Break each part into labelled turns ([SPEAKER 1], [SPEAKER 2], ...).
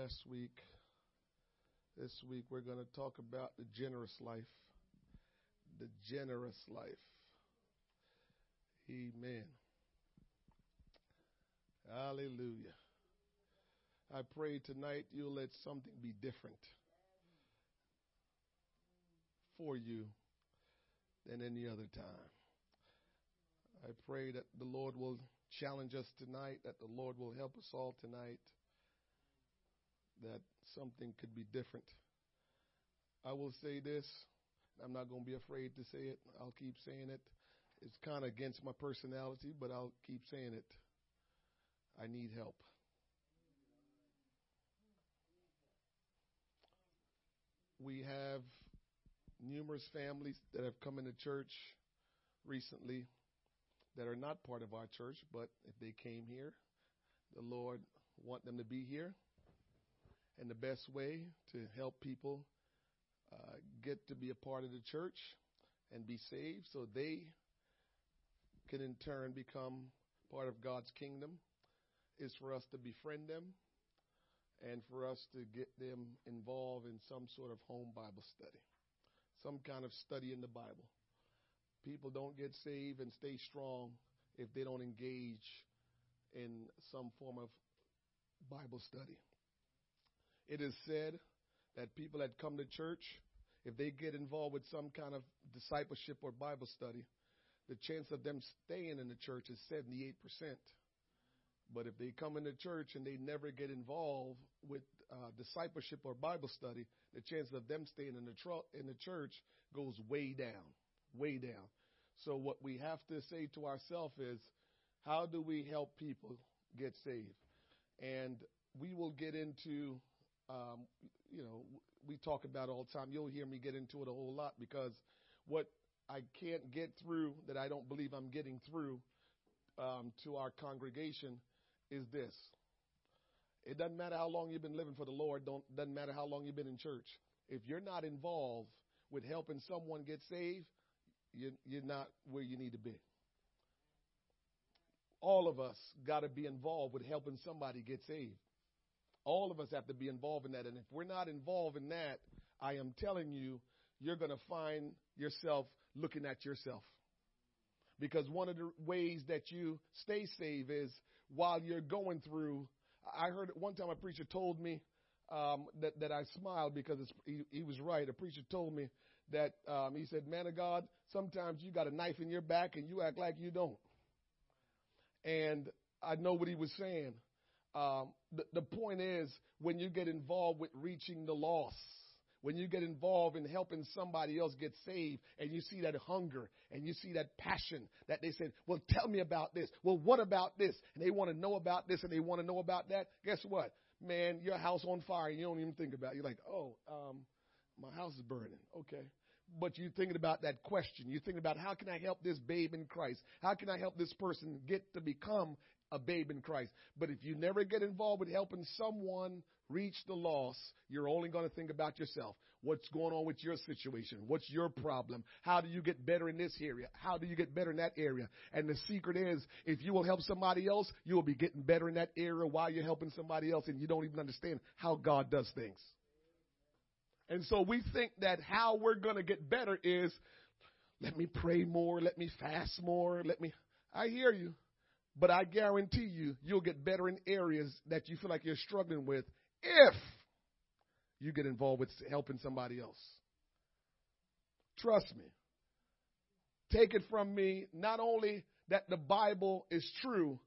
[SPEAKER 1] last week. This week we're going to talk about the generous life. The generous life. Amen. Hallelujah. I pray tonight you'll let something be different for you than any other time. I pray that the Lord will challenge us tonight, that the Lord will help us all tonight, that something could be different. I will say this. I'm not going to be afraid to say it. I'll keep saying it. It's kind of against my personality, but I'll keep saying it. I need help. We have numerous families that have come into church recently that are not part of our church, but if they came here, the Lord want them to be here. And the best way to help people uh, get to be a part of the church and be saved so they can in turn become part of God's kingdom is for us to befriend them and for us to get them involved in some sort of home Bible study, some kind of study in the Bible. People don't get saved and stay strong if they don't engage in some form of Bible study. It is said that people that come to church, if they get involved with some kind of discipleship or Bible study, the chance of them staying in the church is 78%. But if they come into church and they never get involved with uh, discipleship or Bible study, the chance of them staying in the tr- in the church goes way down, way down. So what we have to say to ourselves is, how do we help people get saved? And we will get into, um, you know, we talk about all the time. You'll hear me get into it a whole lot because what I can't get through that I don't believe I'm getting through um, to our congregation is this. It doesn't matter how long you've been living for the Lord. Don't doesn't matter how long you've been in church. If you're not involved with helping someone get saved, you're, you're not where you need to be. All of us got to be involved with helping somebody get saved. All of us have to be involved in that. And if we're not involved in that, I am telling you, you're going to find yourself looking at yourself. Because one of the ways that you stay saved is while you're going through. I heard one time a preacher told me um, that that I smiled because he, he was right. A preacher told me that um, he said, "Man of God, sometimes you got a knife in your back and you act like you don't." And I know what he was saying. Um, the, point is, when you get involved with reaching the lost, when you get involved in helping somebody else get saved and you see that hunger and you see that passion that they said, well, tell me about this. Well, what about this? And they want to know about this and they want to know about that. Guess what? Man, your house on fire. You don't even think about it. You're like, oh, um, my house is burning. Okay. But you're thinking about that question. You're thinking about how can I help this babe in Christ? How can I help this person get to become a babe in Christ. But if you never get involved with helping someone reach the lost, you're only going to think about yourself. What's going on with your situation? What's your problem? How do you get better in this area? How do you get better in that area? And the secret is, if you will help somebody else, you will be getting better in that area while you're helping somebody else and you don't even understand how God does things. And so we think that how we're going to get better is, let me pray more, let me fast more, let me, I hear you. But I guarantee you, you'll get better in areas that you feel like you're struggling with if you get involved with helping somebody else. Trust me. Take it from me, not only that the Bible is true,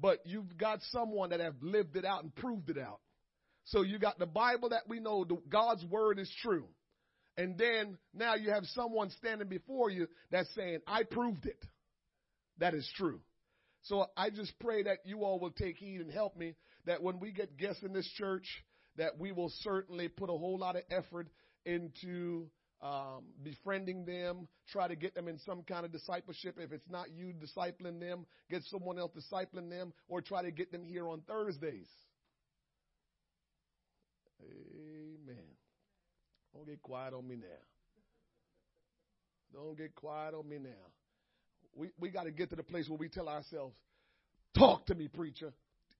[SPEAKER 1] but you've got someone that have lived it out and proved it out. So you got the Bible that we know, the, God's word is true. And then now you have someone standing before you that's saying, I proved it. That is true. So I just pray that you all will take heed and help me that when we get guests in this church, that we will certainly put a whole lot of effort into um, befriending them, try to get them in some kind of discipleship. If it's not you discipling them, get someone else discipling them, or try to get them here on Thursdays. Amen. Don't get quiet on me now. Don't get quiet on me now. We, we got to get to the place where we tell ourselves, talk to me, preacher.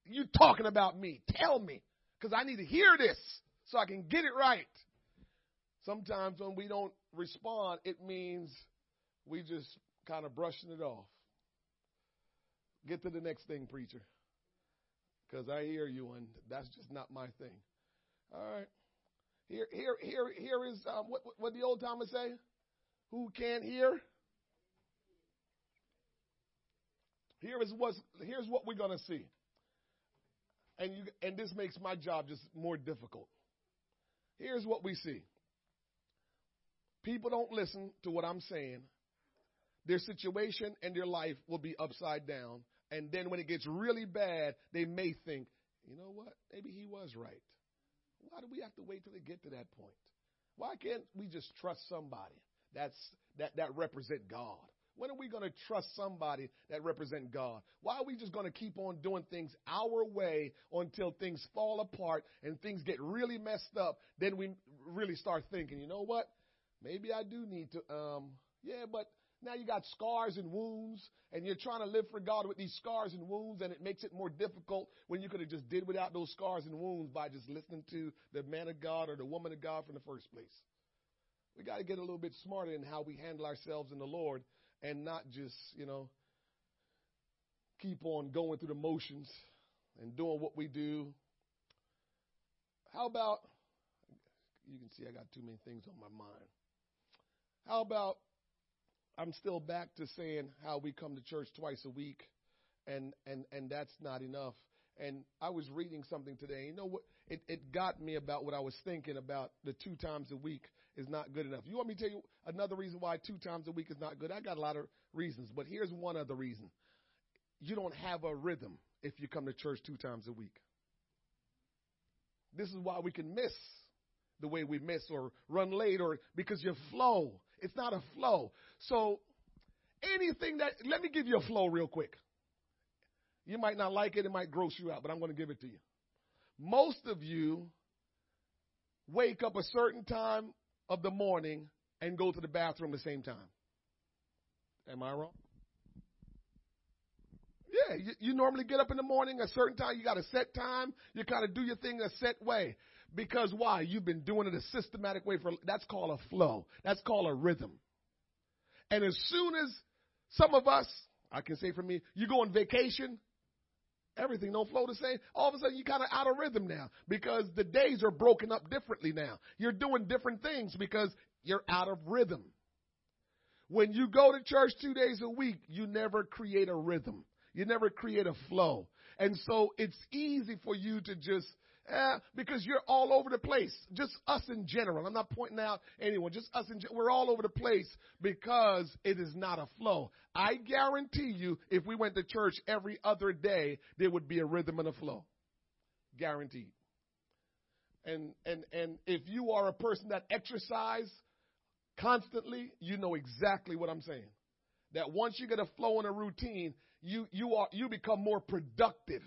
[SPEAKER 1] You talking about me. Tell me. because I need to hear this so I can get it right. Sometimes when we don't respond, it means we just kind of brushing it off. Get to the next thing, preacher. Because I hear you, and that's just not my thing. All right. Here, here, here, here is um, what, what the old timers say. Who can't hear? Here is what's, here's what we're going to see. And, you, and this makes my job just more difficult. Here's what we see people don't listen to what I'm saying. Their situation and their life will be upside down. And then when it gets really bad, they may think, you know what? Maybe he was right. Why do we have to wait till they get to that point? Why can't we just trust somebody that's that, that represent God? When are we going to trust somebody that represent God? Why are we just going to keep on doing things our way until things fall apart and things get really messed up? Then we really start thinking, you know what? Maybe I do need to, um, yeah, but now you got scars and wounds and you're trying to live for God with these scars and wounds and it makes it more difficult when you could have just did without those scars and wounds by just listening to the man of God or the woman of God from the first place. We got to get a little bit smarter in how we handle ourselves in the Lord and not just, you know, keep on going through the motions and doing what we do. How about, you can see I got too many things on my mind. How about, I'm still back to saying how we come to church twice a week and, and, and that's not enough. And I was reading something today. You know what? It, it got me about what I was thinking about the two times a week is not good enough. You want me to tell you another reason why two times a week is not good? I got a lot of reasons, but here's one other reason. You don't have a rhythm if you come to church two times a week. This is why we can miss the way we miss or run late or because your flow. It's not a flow. So anything that, let me give you a flow real quick. You might not like it, it might gross you out, but I'm going to give it to you. Most of you wake up a certain time of the morning and go to the bathroom at the same time. Am I wrong? Yeah, you, you, normally get up in the morning a certain time. You got a set time. You kind of do your thing a set way. Because why? You've been doing it a systematic way for, that's called a flow. That's called a rhythm. And as soon as some of us, I can say for me, you go on vacation, everything don't flow the same. All of a sudden, you're kind of out of rhythm now because the days are broken up differently now. You're doing different things because you're out of rhythm. When you go to church two days a week, you never create a rhythm. You never create a flow. And so it's easy for you to just because you're all over the place. Just us in general. I'm not pointing out anyone. Just us in general. We're all over the place because it is not a flow. I guarantee you, if we went to church every other day, there would be a rhythm and a flow. Guaranteed. And and and if you are a person that exercise constantly, you know exactly what I'm saying. That once you get a flow and a routine, you you are you become more productive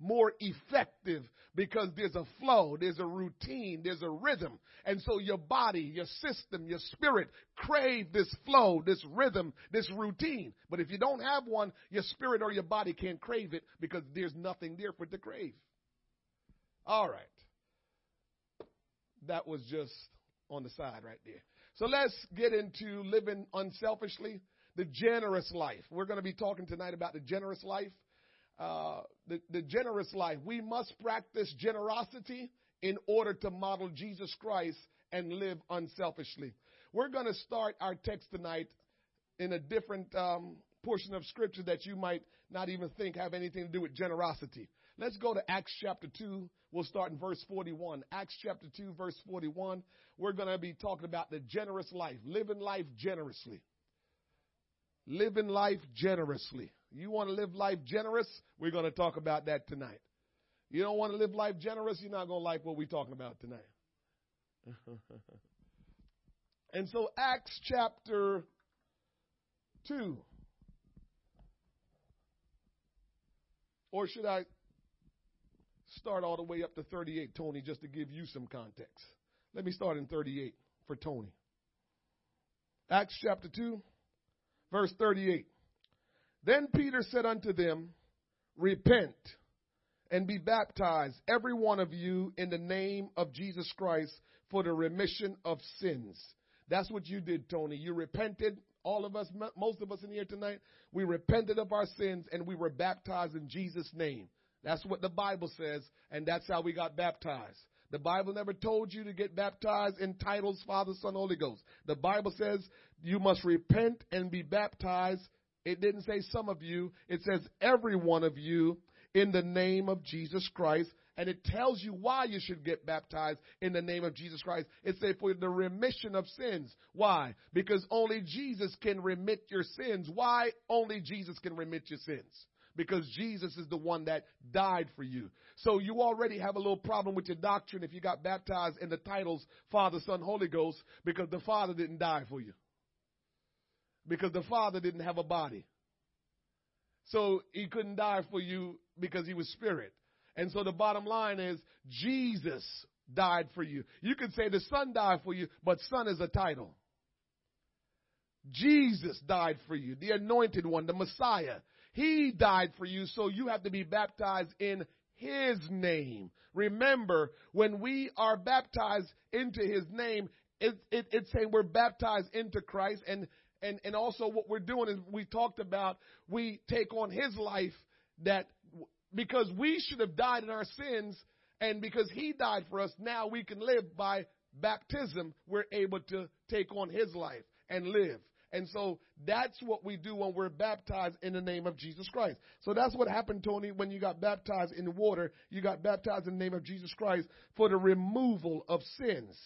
[SPEAKER 1] more effective because there's a flow, there's a routine, there's a rhythm. And so your body, your system, your spirit crave this flow, this rhythm, this routine. But if you don't have one, your spirit or your body can't crave it because there's nothing there for it to crave. All right. That was just on the side right there. So let's get into living unselfishly, the generous life. We're going to be talking tonight about the generous life. Uh, the, the generous life. We must practice generosity in order to model Jesus Christ and live unselfishly. We're going to start our text tonight in a different um, portion of scripture that you might not even think have anything to do with generosity. Let's go to Acts chapter 2. We'll start in verse 41. Acts chapter 2, verse 41. We're going to be talking about the generous life, living life generously. Living life generously. You want to live life generous? We're going to talk about that tonight. You don't want to live life generous? You're not going to like what we're talking about tonight. and so, Acts chapter 2. Or should I start all the way up to 38, Tony, just to give you some context? Let me start in 38 for Tony. Acts chapter 2, verse 38. Then Peter said unto them, Repent and be baptized, every one of you, in the name of Jesus Christ for the remission of sins. That's what you did, Tony. You repented. All of us, most of us in here tonight, we repented of our sins and we were baptized in Jesus' name. That's what the Bible says, and that's how we got baptized. The Bible never told you to get baptized in titles, Father, Son, Holy Ghost. The Bible says you must repent and be baptized. It didn't say some of you. It says every one of you in the name of Jesus Christ. And it tells you why you should get baptized in the name of Jesus Christ. It says for the remission of sins. Why? Because only Jesus can remit your sins. Why only Jesus can remit your sins? Because Jesus is the one that died for you. So you already have a little problem with your doctrine if you got baptized in the titles Father, Son, Holy Ghost because the Father didn't die for you. Because the Father didn't have a body. So he couldn't die for you because he was spirit. And so the bottom line is Jesus died for you. You can say the Son died for you, but Son is a title. Jesus died for you, the anointed one, the Messiah. He died for you, so you have to be baptized in His name. Remember, when we are baptized into His name, it, it, it's saying we're baptized into Christ, and and and also what we're doing is we talked about we take on His life that because we should have died in our sins, and because He died for us, now we can live by baptism. We're able to take on His life and live. And so that's what we do when we're baptized in the name of Jesus Christ. So that's what happened, Tony, when you got baptized in the water. You got baptized in the name of Jesus Christ for the removal of sins.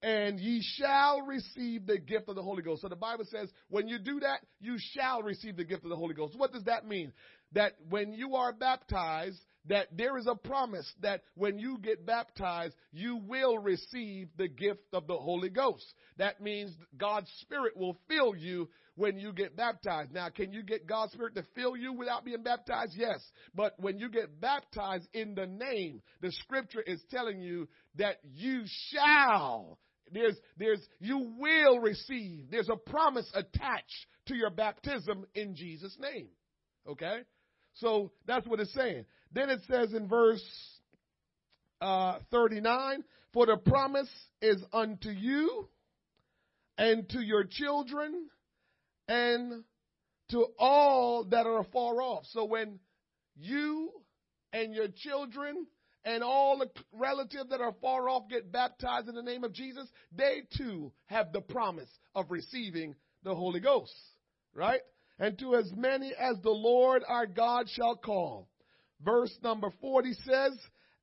[SPEAKER 1] And ye shall receive the gift of the Holy Ghost. So the Bible says, when you do that, you shall receive the gift of the Holy Ghost. What does that mean? That when you are baptized, that there is a promise that when you get baptized, you will receive the gift of the Holy Ghost. That means God's Spirit will fill you when you get baptized. Now, can you get God's Spirit to fill you without being baptized? Yes. But when you get baptized in the name, the scripture is telling you that you shall. There's, there's, you will receive. There's a promise attached to your baptism in Jesus' name. Okay? So that's what it's saying. Then it says in verse uh, 39 For the promise is unto you and to your children and to all that are far off. So when you and your children and all the relatives that are far off get baptized in the name of Jesus, they too have the promise of receiving the Holy Ghost. Right? And to as many as the Lord our God shall call. Verse number 40 says,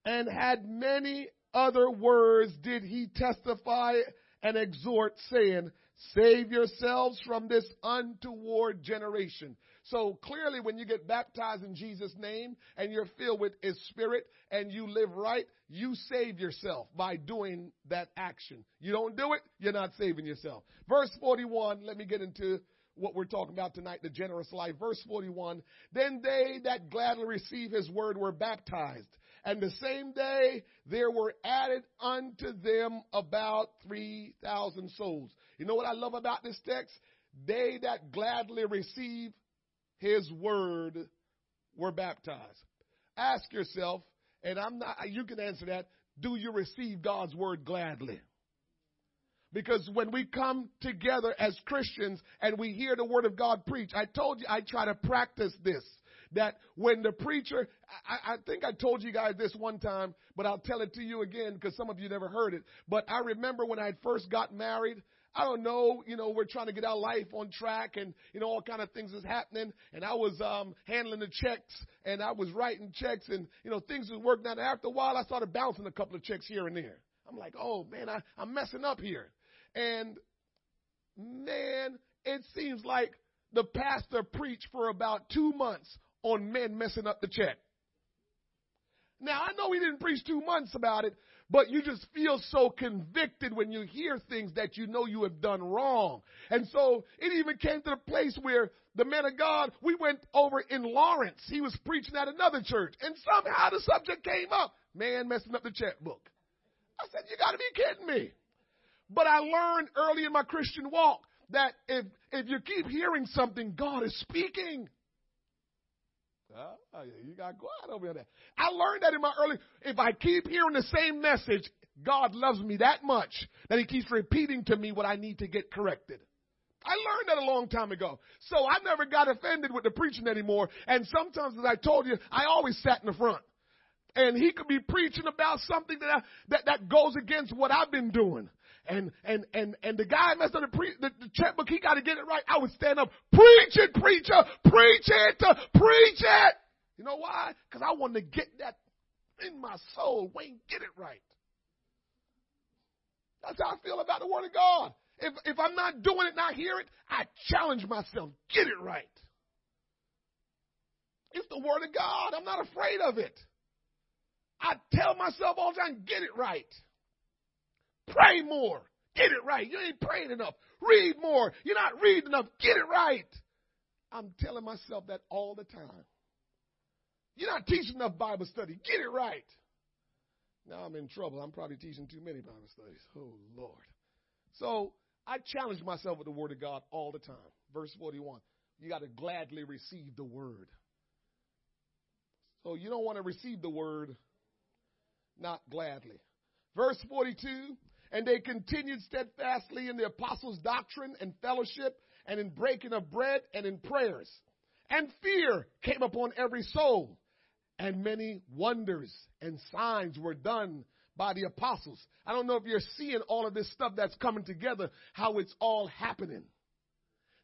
[SPEAKER 1] and had many other words did he testify and exhort, saying, Save yourselves from this untoward generation. So clearly, when you get baptized in Jesus' name and you're filled with His Spirit and you live right, you save yourself by doing that action. You don't do it, you're not saving yourself. Verse 41, let me get into what we're talking about tonight, the generous life. Verse 41, then they that gladly receive his word were baptized. And the same day there were added unto them about 3,000 souls. You know what I love about this text? They that gladly receive his word were baptized. Ask yourself, and I'm not, you can answer that, do you receive God's word gladly? Because when we come together as Christians and we hear the word of God preach, I told you I try to practice this. That when the preacher, I, I think I told you guys this one time, but I'll tell it to you again because some of you never heard it. But I remember when I first got married, I don't know, you know, we're trying to get our life on track and, you know, all kind of things is happening. And I was, um, handling the checks and I was writing checks and, you know, things was working out. After a while, I started bouncing a couple of checks here and there. I'm like, oh man, I, I'm messing up here. And man, it seems like the pastor preached for about two months on men messing up the check. Now, I know he didn't preach two months about it, but you just feel so convicted when you hear things that you know you have done wrong. And so it even came to the place where the man of God, we went over in Lawrence. He was preaching at another church, and somehow the subject came up man messing up the checkbook. I said, You got to be kidding me. But I learned early in my Christian walk that if, if you keep hearing something, God is speaking. Oh, yeah, you got quiet over there. I learned that in my early. If I keep hearing the same message, God loves me that much that He keeps repeating to me what I need to get corrected. I learned that a long time ago. So I never got offended with the preaching anymore. And sometimes, as I told you, I always sat in the front. And he could be preaching about something that, I, that, that goes against what I've been doing. And, and, and, and the guy messed up the, pre, the, the checkbook. He got to get it right. I would stand up, preach it, preacher, preach it, preach it. You know why? Because I wanted to get that in my soul. Wayne, get it right. That's how I feel about the Word of God. If, if I'm not doing it, not hear it, I challenge myself. Get it right. It's the Word of God. I'm not afraid of it. I tell myself all the time, get it right. Pray more. Get it right. You ain't praying enough. Read more. You're not reading enough. Get it right. I'm telling myself that all the time. You're not teaching enough Bible study. Get it right. Now I'm in trouble. I'm probably teaching too many Bible studies. Oh, Lord. So I challenge myself with the Word of God all the time. Verse 41. You got to gladly receive the Word. So you don't want to receive the Word not gladly. Verse 42. And they continued steadfastly in the apostles' doctrine and fellowship and in breaking of bread and in prayers. And fear came upon every soul and many wonders and signs were done by the apostles. I don't know if you're seeing all of this stuff that's coming together, how it's all happening.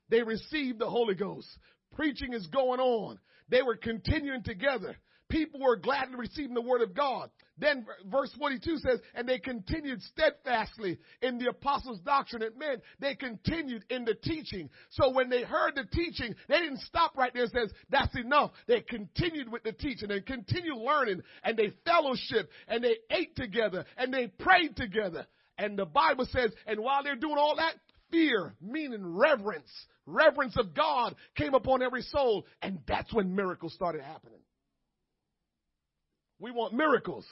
[SPEAKER 1] They received the Holy Ghost. Preaching is going on. They were continuing together. People were gladly receiving the word of God. Then verse 42 says, and they continued steadfastly in the apostles' doctrine. It meant they continued in the teaching. So when they heard the teaching, they didn't stop right there and says, that's enough. They continued with the teaching and continued learning and they fellowship and they ate together and they prayed together. And the Bible says, and while they're doing all that, fear, meaning reverence, reverence of God came upon every soul. And that's when miracles started happening. We want miracles,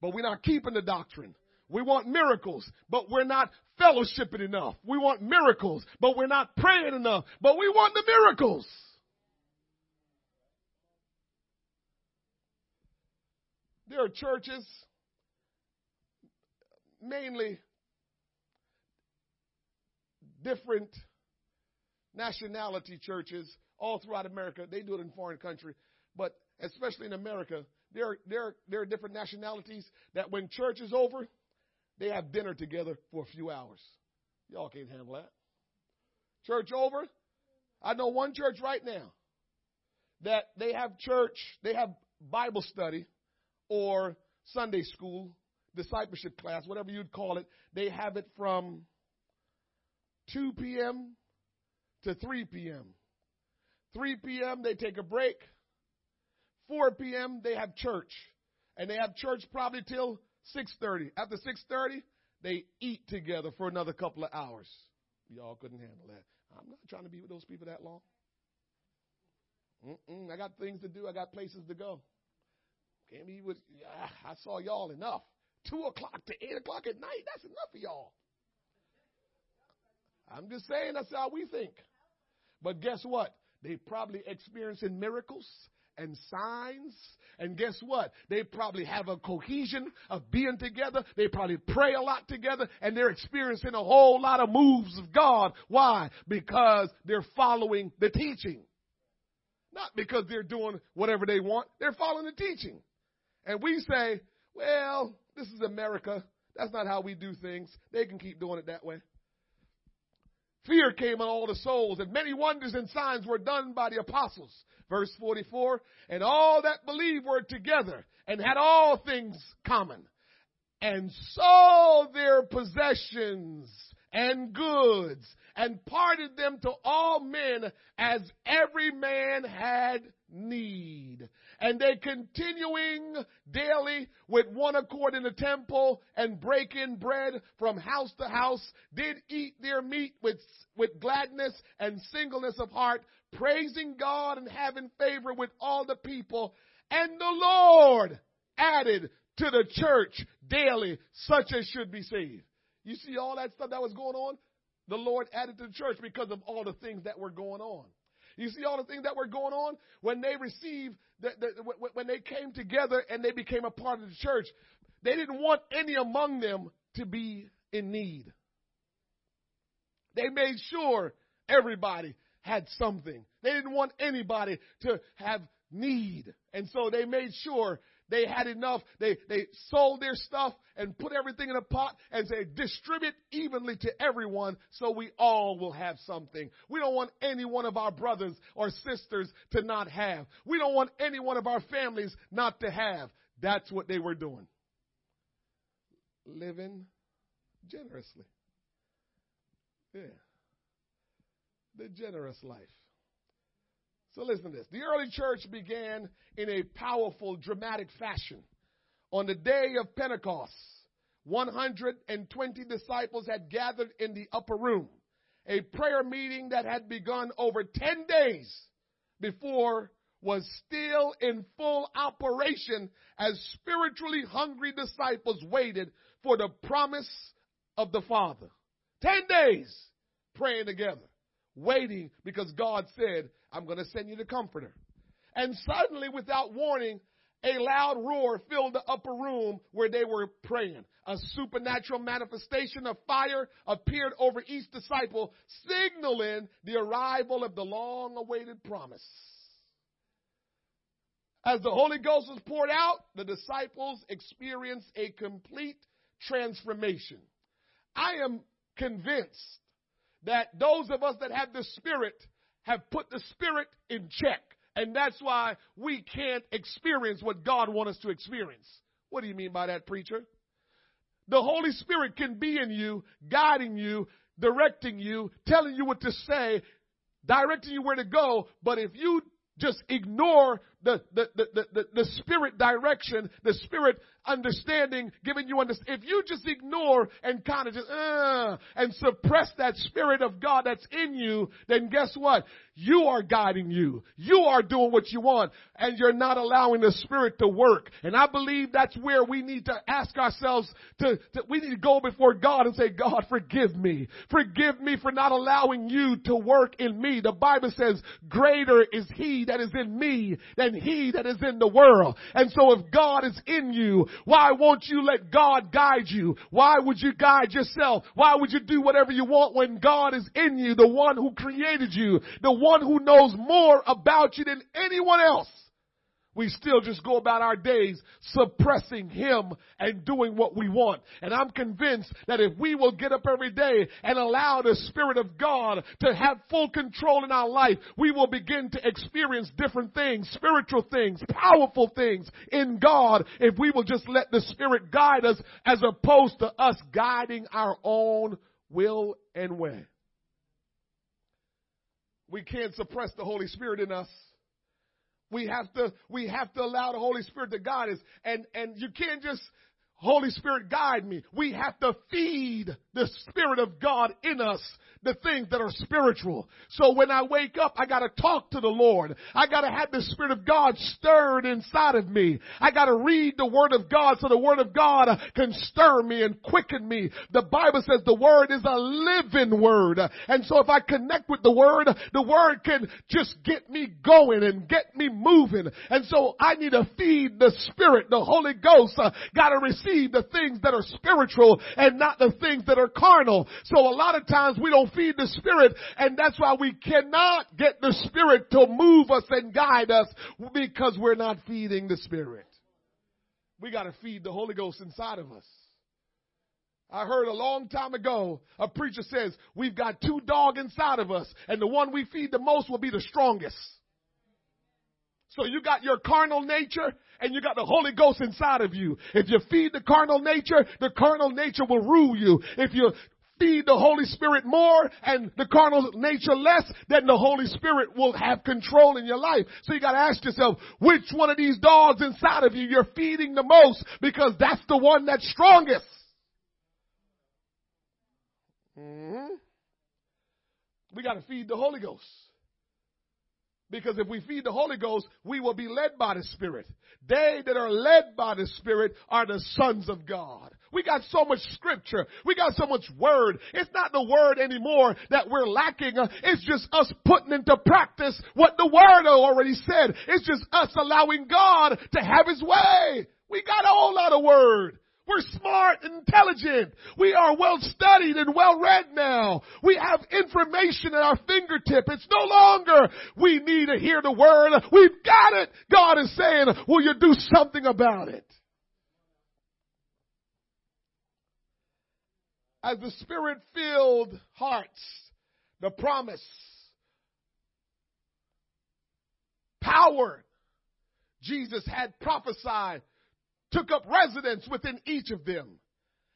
[SPEAKER 1] but we're not keeping the doctrine. We want miracles, but we're not fellowshipping enough. We want miracles, but we're not praying enough. But we want the miracles. There are churches, mainly different nationality churches all throughout America. They do it in foreign country, but especially in America, there, there, there are different nationalities that when church is over, they have dinner together for a few hours. Y'all can't handle that. Church over. I know one church right now that they have church, they have Bible study or Sunday school, discipleship class, whatever you'd call it. They have it from 2 p.m. to 3 p.m. 3 p.m. they take a break. 4 p.m. they have church. And they have church probably till 6.30. After 6.30, they eat together for another couple of hours. Y'all couldn't handle that. I'm not trying to be with those people that long. Mm-mm, I got things to do. I got places to go. Can't be with, ah, I saw y'all enough. Two o'clock to eight o'clock at night. That's enough for y'all. I'm just saying that's how we think. But guess what? They probably experiencing miracles and signs. And guess what? They probably have a cohesion of being together. They probably pray a lot together and they're experiencing a whole lot of moves of God. Why? Because they're following the teaching. Not because they're doing whatever they want. They're following the teaching. And we say, well, this is America. That's not how we do things. They can keep doing it that way. Fear came on all the souls, and many wonders and signs were done by the apostles. Verse 44, and all that believed were together and had all things common, and sold their possessions and goods, and parted them to all men as every man had need. And they continuing daily with one accord in the temple and breaking bread from house to house, did eat their meat with, with gladness and singleness of heart, praising God and having favor with all the people. And the Lord added to the church daily such as should be saved. You see all that stuff that was going on? The Lord added to the church because of all the things that were going on. You see all the things that were going on? When they received, the, the, when they came together and they became a part of the church, they didn't want any among them to be in need. They made sure everybody had something. They didn't want anybody to have need. And so they made sure they had enough. They, they sold their stuff and put everything in a pot and say, distribute evenly to everyone so we all will have something. We don't want any one of our brothers or sisters to not have. We don't want any one of our families not to have. That's what they were doing. Living generously. Yeah. The generous life. So listen to this. The early church began in a powerful, dramatic fashion. On the day of Pentecost, 120 disciples had gathered in the upper room, a prayer meeting that had begun over 10 days before was still in full operation as spiritually hungry disciples waited for the promise of the Father. 10 days praying together, waiting because God said, I'm going to send you the comforter. And suddenly, without warning, a loud roar filled the upper room where they were praying. A supernatural manifestation of fire appeared over each disciple, signaling the arrival of the long awaited promise. As the Holy Ghost was poured out, the disciples experienced a complete transformation. I am convinced that those of us that have the Spirit have put the Spirit in check. And that's why we can't experience what God wants us to experience. What do you mean by that, preacher? The Holy Spirit can be in you, guiding you, directing you, telling you what to say, directing you where to go. But if you just ignore the, the, the, the, the, spirit direction, the spirit understanding, giving you understanding. If you just ignore and kind of just, uh, and suppress that spirit of God that's in you, then guess what? You are guiding you. You are doing what you want and you're not allowing the spirit to work. And I believe that's where we need to ask ourselves to, to we need to go before God and say, God, forgive me. Forgive me for not allowing you to work in me. The Bible says, greater is he that is in me than than he that is in the world. And so if God is in you, why won't you let God guide you? Why would you guide yourself? Why would you do whatever you want when God is in you, the one who created you, the one who knows more about you than anyone else? We still just go about our days suppressing Him and doing what we want. And I'm convinced that if we will get up every day and allow the Spirit of God to have full control in our life, we will begin to experience different things, spiritual things, powerful things in God if we will just let the Spirit guide us as opposed to us guiding our own will and way. We can't suppress the Holy Spirit in us. We have to, we have to allow the Holy Spirit to guide us. And, and you can't just, Holy Spirit guide me. We have to feed the Spirit of God in us the things that are spiritual. So when I wake up, I gotta talk to the Lord. I gotta have the Spirit of God stirred inside of me. I gotta read the Word of God so the Word of God can stir me and quicken me. The Bible says the Word is a living Word. And so if I connect with the Word, the Word can just get me going and get me moving. And so I need to feed the Spirit, the Holy Ghost. Uh, gotta receive the things that are spiritual and not the things that are carnal. So a lot of times we don't feed the Spirit and that's why we cannot get the Spirit to move us and guide us because we're not feeding the Spirit. We gotta feed the Holy Ghost inside of us. I heard a long time ago, a preacher says, we've got two dogs inside of us and the one we feed the most will be the strongest. So you got your carnal nature and you got the Holy Ghost inside of you. If you feed the carnal nature, the carnal nature will rule you. If you feed the Holy Spirit more and the carnal nature less, then the Holy Spirit will have control in your life. So you gotta ask yourself, which one of these dogs inside of you you're feeding the most because that's the one that's strongest. Mm-hmm. We gotta feed the Holy Ghost. Because if we feed the Holy Ghost, we will be led by the Spirit. They that are led by the Spirit are the sons of God. We got so much scripture. We got so much word. It's not the word anymore that we're lacking. It's just us putting into practice what the word already said. It's just us allowing God to have his way. We got a whole lot of word. We're smart and intelligent. We are well studied and well read now. We have information at our fingertip. It's no longer we need to hear the word. We've got it. God is saying, will you do something about it? As the spirit filled hearts, the promise, power Jesus had prophesied took up residence within each of them.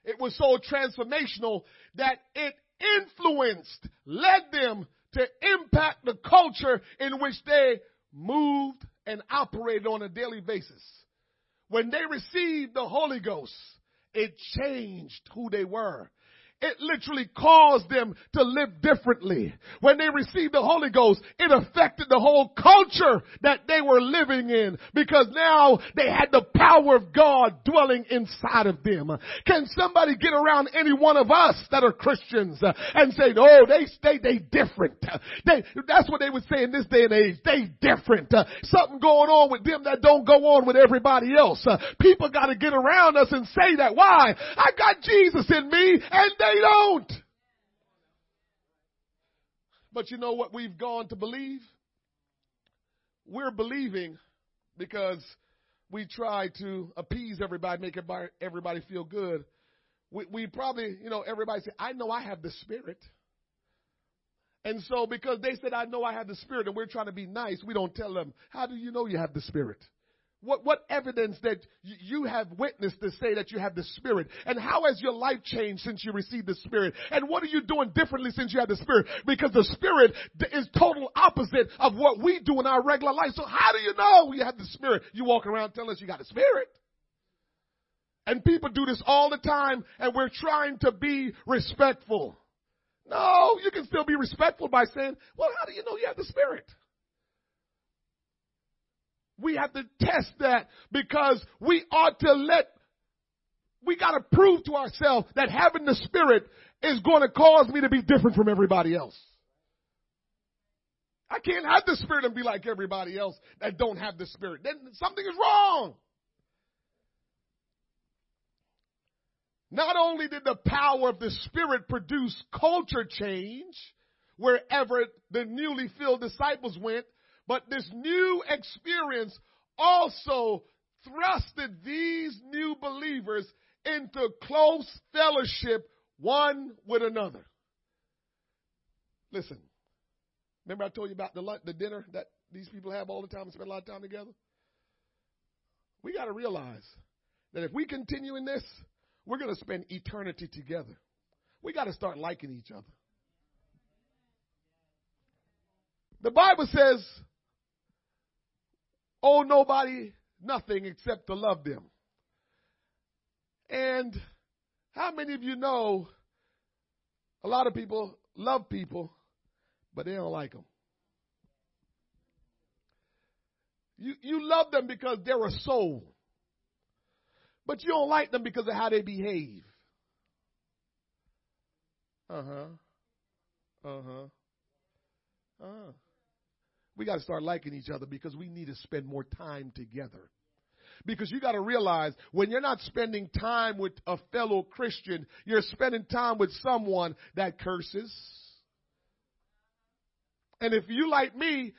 [SPEAKER 1] It was so transformational that it influenced, led them to impact the culture in which they moved and operated on a daily basis. When they received the Holy Ghost, it changed who they were. It literally caused them to live differently. When they received the Holy Ghost, it affected the whole culture that they were living in because now they had the power of God dwelling inside of them. Can somebody get around any one of us that are Christians and say, oh, they stay, they different. They, that's what they would say in this day and age. They different. something going on with them that don't go on with everybody else. people got to get around us and say that. Why? I got Jesus in me and they don't. But you know what we've gone to believe? We're believing because we try to appease everybody, make everybody, feel good. We, we probably, you know, everybody say, I know I have the Spirit. And so because they said, I know I have the Spirit and we're trying to be nice, we don't tell them, how do you know you have the Spirit? What, what evidence that you have witnessed to say that you have the Spirit? And how has your life changed since you received the Spirit? And what are you doing differently since you have the Spirit? Because the Spirit is total opposite of what we do in our regular life. So how do you know you have the Spirit? You walk around telling us you got the Spirit. And people do this all the time and we're trying to be respectful. No, you can still be respectful by saying, well, how do you know you have the Spirit? We have to test that because we ought to let, we got to prove to ourselves that having the Spirit is going to cause me to be different from everybody else. I can't have the Spirit and be like everybody else that don't have the Spirit. Then something is wrong. Not only did the power of the Spirit produce culture change wherever the newly filled disciples went, but this new experience also thrusted these new believers into close fellowship one with another. Listen, remember I told you about the lunch, the dinner that these people have all the time and spend a lot of time together? We got to realize that if we continue in this, we're going to spend eternity together. We got to start liking each other. The Bible says owe nobody nothing except to love them. And how many of you know a lot of people love people, but they don't like them? You, you love them because they're a soul, but you don't like them because of how they behave. Uh huh. Uh huh. Uh huh. We got to start liking each other because we need to spend more time together. Because you got to realize when you're not spending time with a fellow Christian, you're spending time with someone that curses. And if you like me,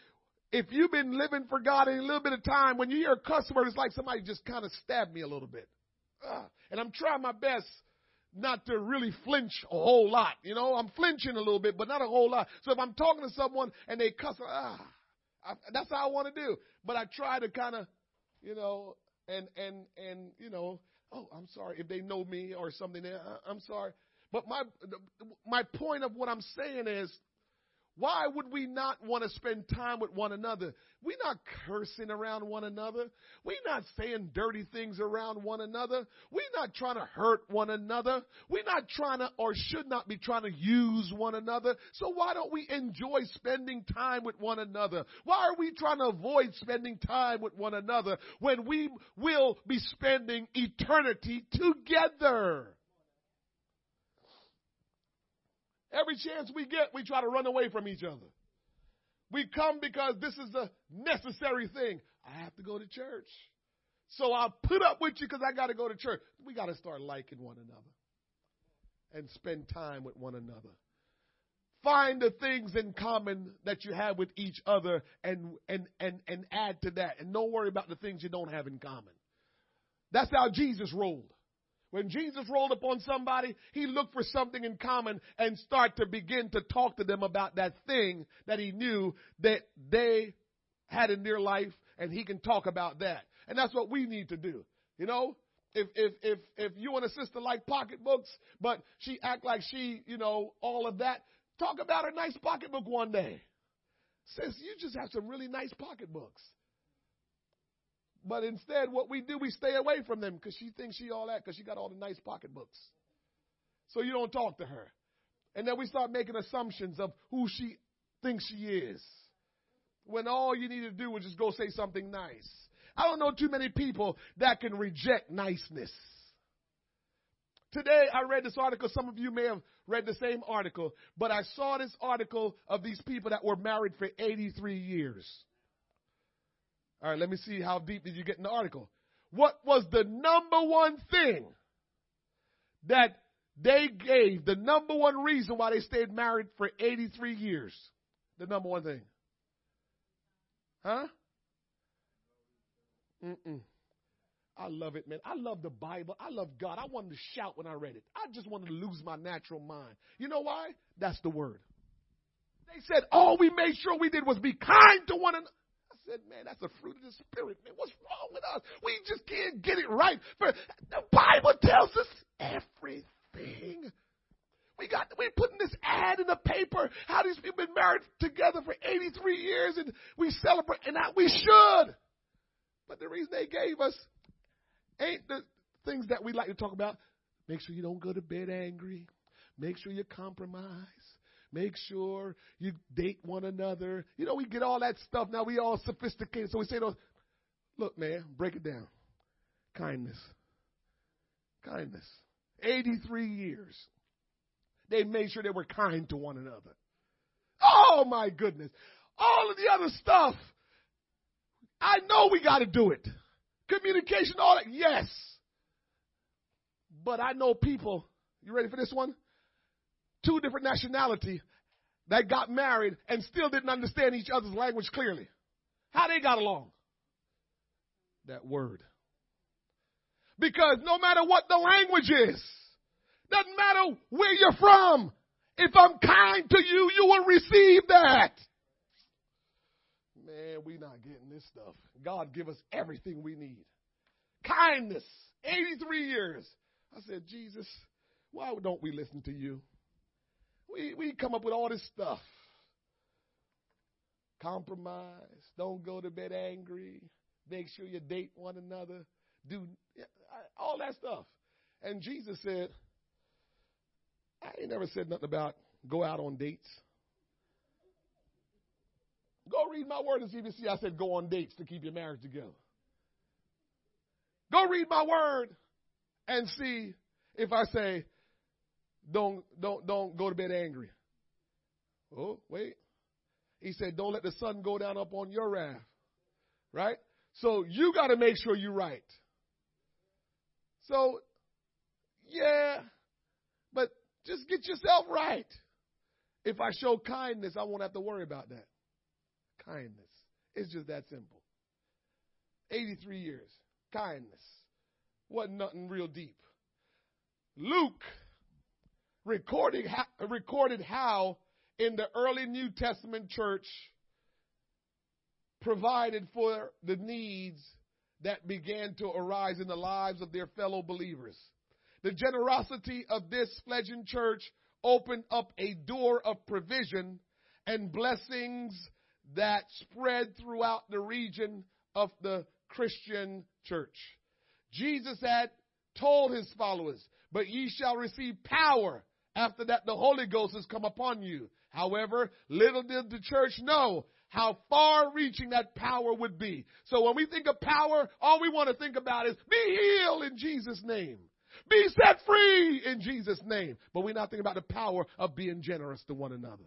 [SPEAKER 1] if you've been living for God in a little bit of time, when you hear a cuss word, it's like somebody just kind of stabbed me a little bit. And I'm trying my best not to really flinch a whole lot. You know, I'm flinching a little bit, but not a whole lot. So if I'm talking to someone and they cuss, ah, I, that's how I want to do. But I try to kind of, you know, and and and you know, oh, I'm sorry if they know me or something. Eh, I'm sorry. But my my point of what I'm saying is, Why would we not want to spend time with one another? We're not cursing around one another. We're not saying dirty things around one another. We're not trying to hurt one another. We're not trying to or should not be trying to use one another. So why don't we enjoy spending time with one another? Why are we trying to avoid spending time with one another when we will be spending eternity together? Every chance we get, we try to run away from each other. We come because this is a necessary thing. I have to go to church. So I'll put up with you because I got to go to church. We got to start liking one another and spend time with one another. Find the things in common that you have with each other and, and, and, and add to that. And don't worry about the things you don't have in common. That's how Jesus rolled. When Jesus rolled upon somebody, he looked for something in common and start to begin to talk to them about that thing that he knew that they had in their life and he can talk about that. And that's what we need to do. You know, if if if if you and a sister like pocketbooks, but she act like she, you know, all of that, talk about her nice pocketbook one day. Says you just have some really nice pocketbooks. But instead, what we do, we stay away from them because she thinks she all that because she got all the nice pocketbooks. So you don't talk to her. And then we start making assumptions of who she thinks she is. When all you need to do is just go say something nice. I don't know too many people that can reject niceness. Today I read this article. Some of you may have read the same article, but I saw this article of these people that were married for 83 years. All right, let me see how deep did you get in the article. What was the number one thing that they gave, the number one reason why they stayed married for 83 years? The number one thing. Huh? Mm-mm. I love it, man. I love the Bible. I love God. I wanted to shout when I read it. I just wanted to lose my natural mind. You know why? That's the word. They said all we made sure we did was be kind to one another said, man, that's a fruit of the spirit, man. What's wrong with us? We just can't get it right. For the Bible tells us everything. We got we putting this ad in the paper. How these people been married together for 83 years, and we celebrate, and that we should. But the reason they gave us ain't the things that we like to talk about. Make sure you don't go to bed angry. Make sure you compromise. Make sure you date one another. You know, we get all that stuff now. We all sophisticated. So we say, look, man, break it down. Kindness. Kindness. 83 years. They made sure they were kind to one another. Oh my goodness. All of the other stuff. I know we got to do it. Communication, all that. Yes. But I know people. You ready for this one? Two different nationality that got married and still didn't understand each other's language clearly. How they got along? That word. Because no matter what the language is, doesn't matter where you're from, if I'm kind to you, you will receive that. Man, we not getting this stuff. God give us everything we need. Kindness. 83 years. I said, Jesus, why don't we listen to you? We, we come up with all this stuff. Compromise. Don't go to bed angry. Make sure you date one another. Do all that stuff. And Jesus said, I ain't never said nothing about go out on dates. Go read my word in CBC. I said go on dates to keep your marriage together. Go read my word and see if I say don't don't don't go to bed angry. Oh, wait. He said, Don't let the sun go down up on your wrath. Right? So you gotta make sure you're right. So yeah, but just get yourself right. If I show kindness, I won't have to worry about that. Kindness. It's just that simple. 83 years. Kindness. Wasn't nothing real deep. Luke recorded how in the early New Testament church provided for the needs that began to arise in the lives of their fellow believers. The generosity of this fledgling church opened up a door of provision and blessings that spread throughout the region of the Christian church. Jesus had told his followers, but ye shall receive power after that the Holy Ghost has come upon you. However, little did the church know how far reaching that power would be. So when we think of power, all we want to think about is be healed in Jesus' name. Be set free in Jesus' name. But we're not thinking about the power of being generous to one another.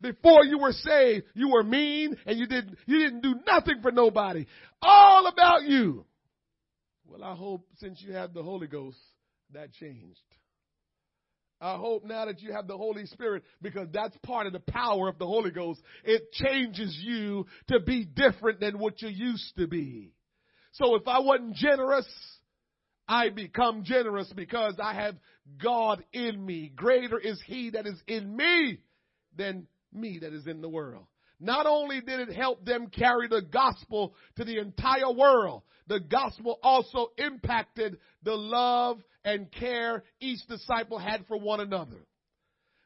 [SPEAKER 1] Before you were saved, you were mean and you didn't, you didn't do nothing for nobody. All about you. Well, I hope since you have the Holy Ghost, that changed. I hope now that you have the Holy Spirit, because that's part of the power of the Holy Ghost, it changes you to be different than what you used to be. So if I wasn't generous, I become generous because I have God in me. Greater is He that is in me than me that is in the world. Not only did it help them carry the gospel to the entire world, the gospel also impacted the love and care each disciple had for one another.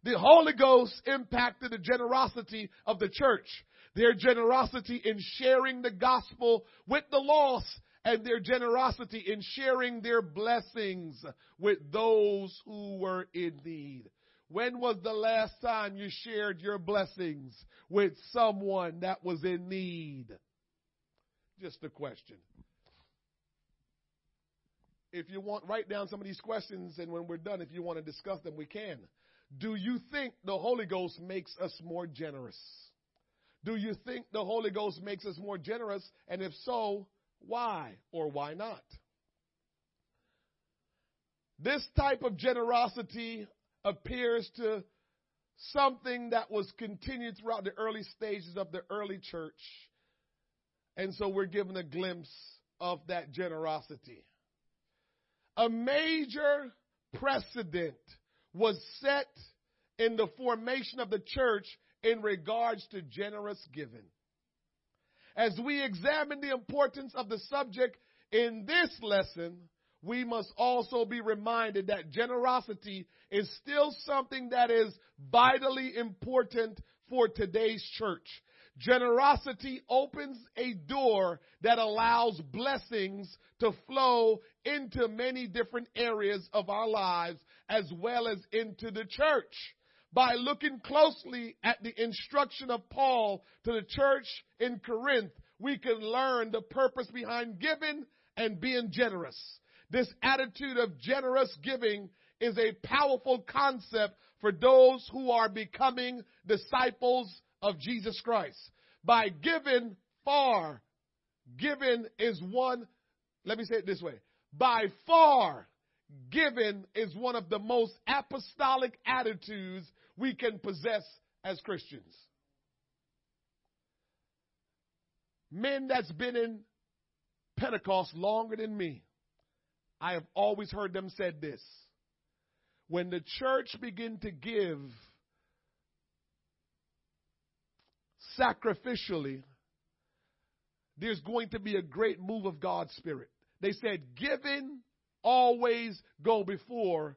[SPEAKER 1] The Holy Ghost impacted the generosity of the church, their generosity in sharing the gospel with the lost, and their generosity in sharing their blessings with those who were in need. When was the last time you shared your blessings with someone that was in need? Just a question. If you want, write down some of these questions, and when we're done, if you want to discuss them, we can. Do you think the Holy Ghost makes us more generous? Do you think the Holy Ghost makes us more generous? And if so, why or why not? This type of generosity appears to something that was continued throughout the early stages of the early church. And so we're given a glimpse of that generosity. A major precedent was set in the formation of the church in regards to generous giving. As we examine the importance of the subject in this lesson, we must also be reminded that generosity is still something that is vitally important for today's church. Generosity opens a door that allows blessings to flow into many different areas of our lives as well as into the church. By looking closely at the instruction of Paul to the church in Corinth, we can learn the purpose behind giving and being generous. This attitude of generous giving is a powerful concept for those who are becoming disciples of Jesus Christ. By giving far, giving is one, let me say it this way. By far, giving is one of the most apostolic attitudes we can possess as Christians. Men that's been in Pentecost longer than me I have always heard them said this. When the church begin to give sacrificially, there's going to be a great move of God's Spirit. They said, giving always go before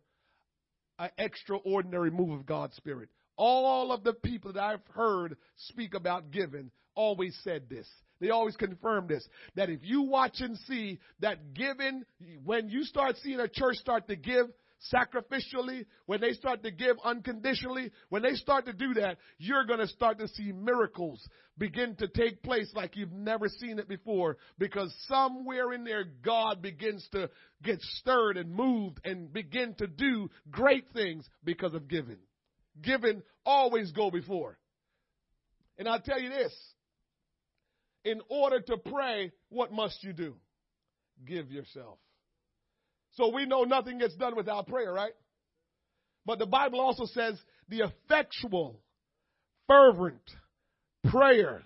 [SPEAKER 1] an extraordinary move of God's Spirit. All of the people that I've heard speak about giving always said this. They always confirm this that if you watch and see that giving, when you start seeing a church start to give sacrificially, when they start to give unconditionally, when they start to do that, you're going to start to see miracles begin to take place like you've never seen it before because somewhere in there God begins to get stirred and moved and begin to do great things because of giving. Giving always go before. And I'll tell you this, in order to pray, what must you do? Give yourself. So we know nothing gets done without prayer, right? But the Bible also says the effectual, fervent prayer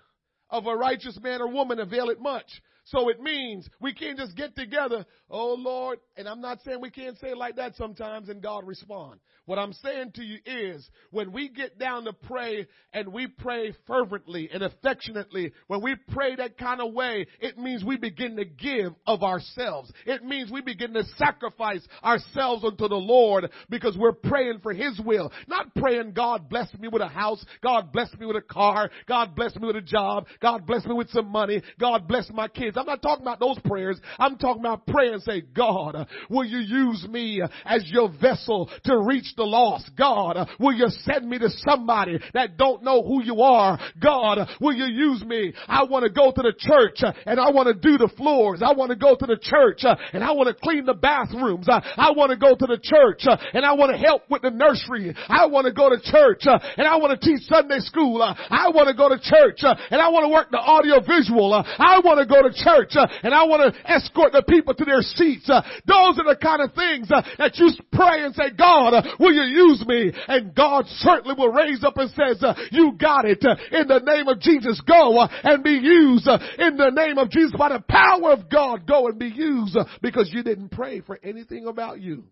[SPEAKER 1] of a righteous man or woman avail it much. So it means we can't just get together, oh Lord, and I'm not saying we can't say it like that sometimes and God respond. What I'm saying to you is when we get down to pray and we pray fervently and affectionately, when we pray that kind of way, it means we begin to give of ourselves. It means we begin to sacrifice ourselves unto the Lord because we're praying for His will. Not praying, God bless me with a house, God bless me with a car, God bless me with a job, God bless me with some money, God bless my kids. I'm not talking about those prayers. I'm talking about prayer and say, God, will you use me as your vessel to reach the lost? God, will you send me to somebody that don't know who you are? God, will you use me? I want to go to the church and I want to do the floors. I want to go to the church and I want to clean the bathrooms. I want to go to the church and I want to help with the nursery. I want to go to church and I want to teach Sunday school. I want to go to church and I want to work the audio visual. I want to go to church uh, and I want to escort the people to their seats. Uh, those are the kind of things uh, that you pray and say, God, will you use me? And God certainly will raise up and says, you got it. In the name of Jesus, go and be used. In the name of Jesus, by the power of God, go and be used because you didn't pray for anything about you.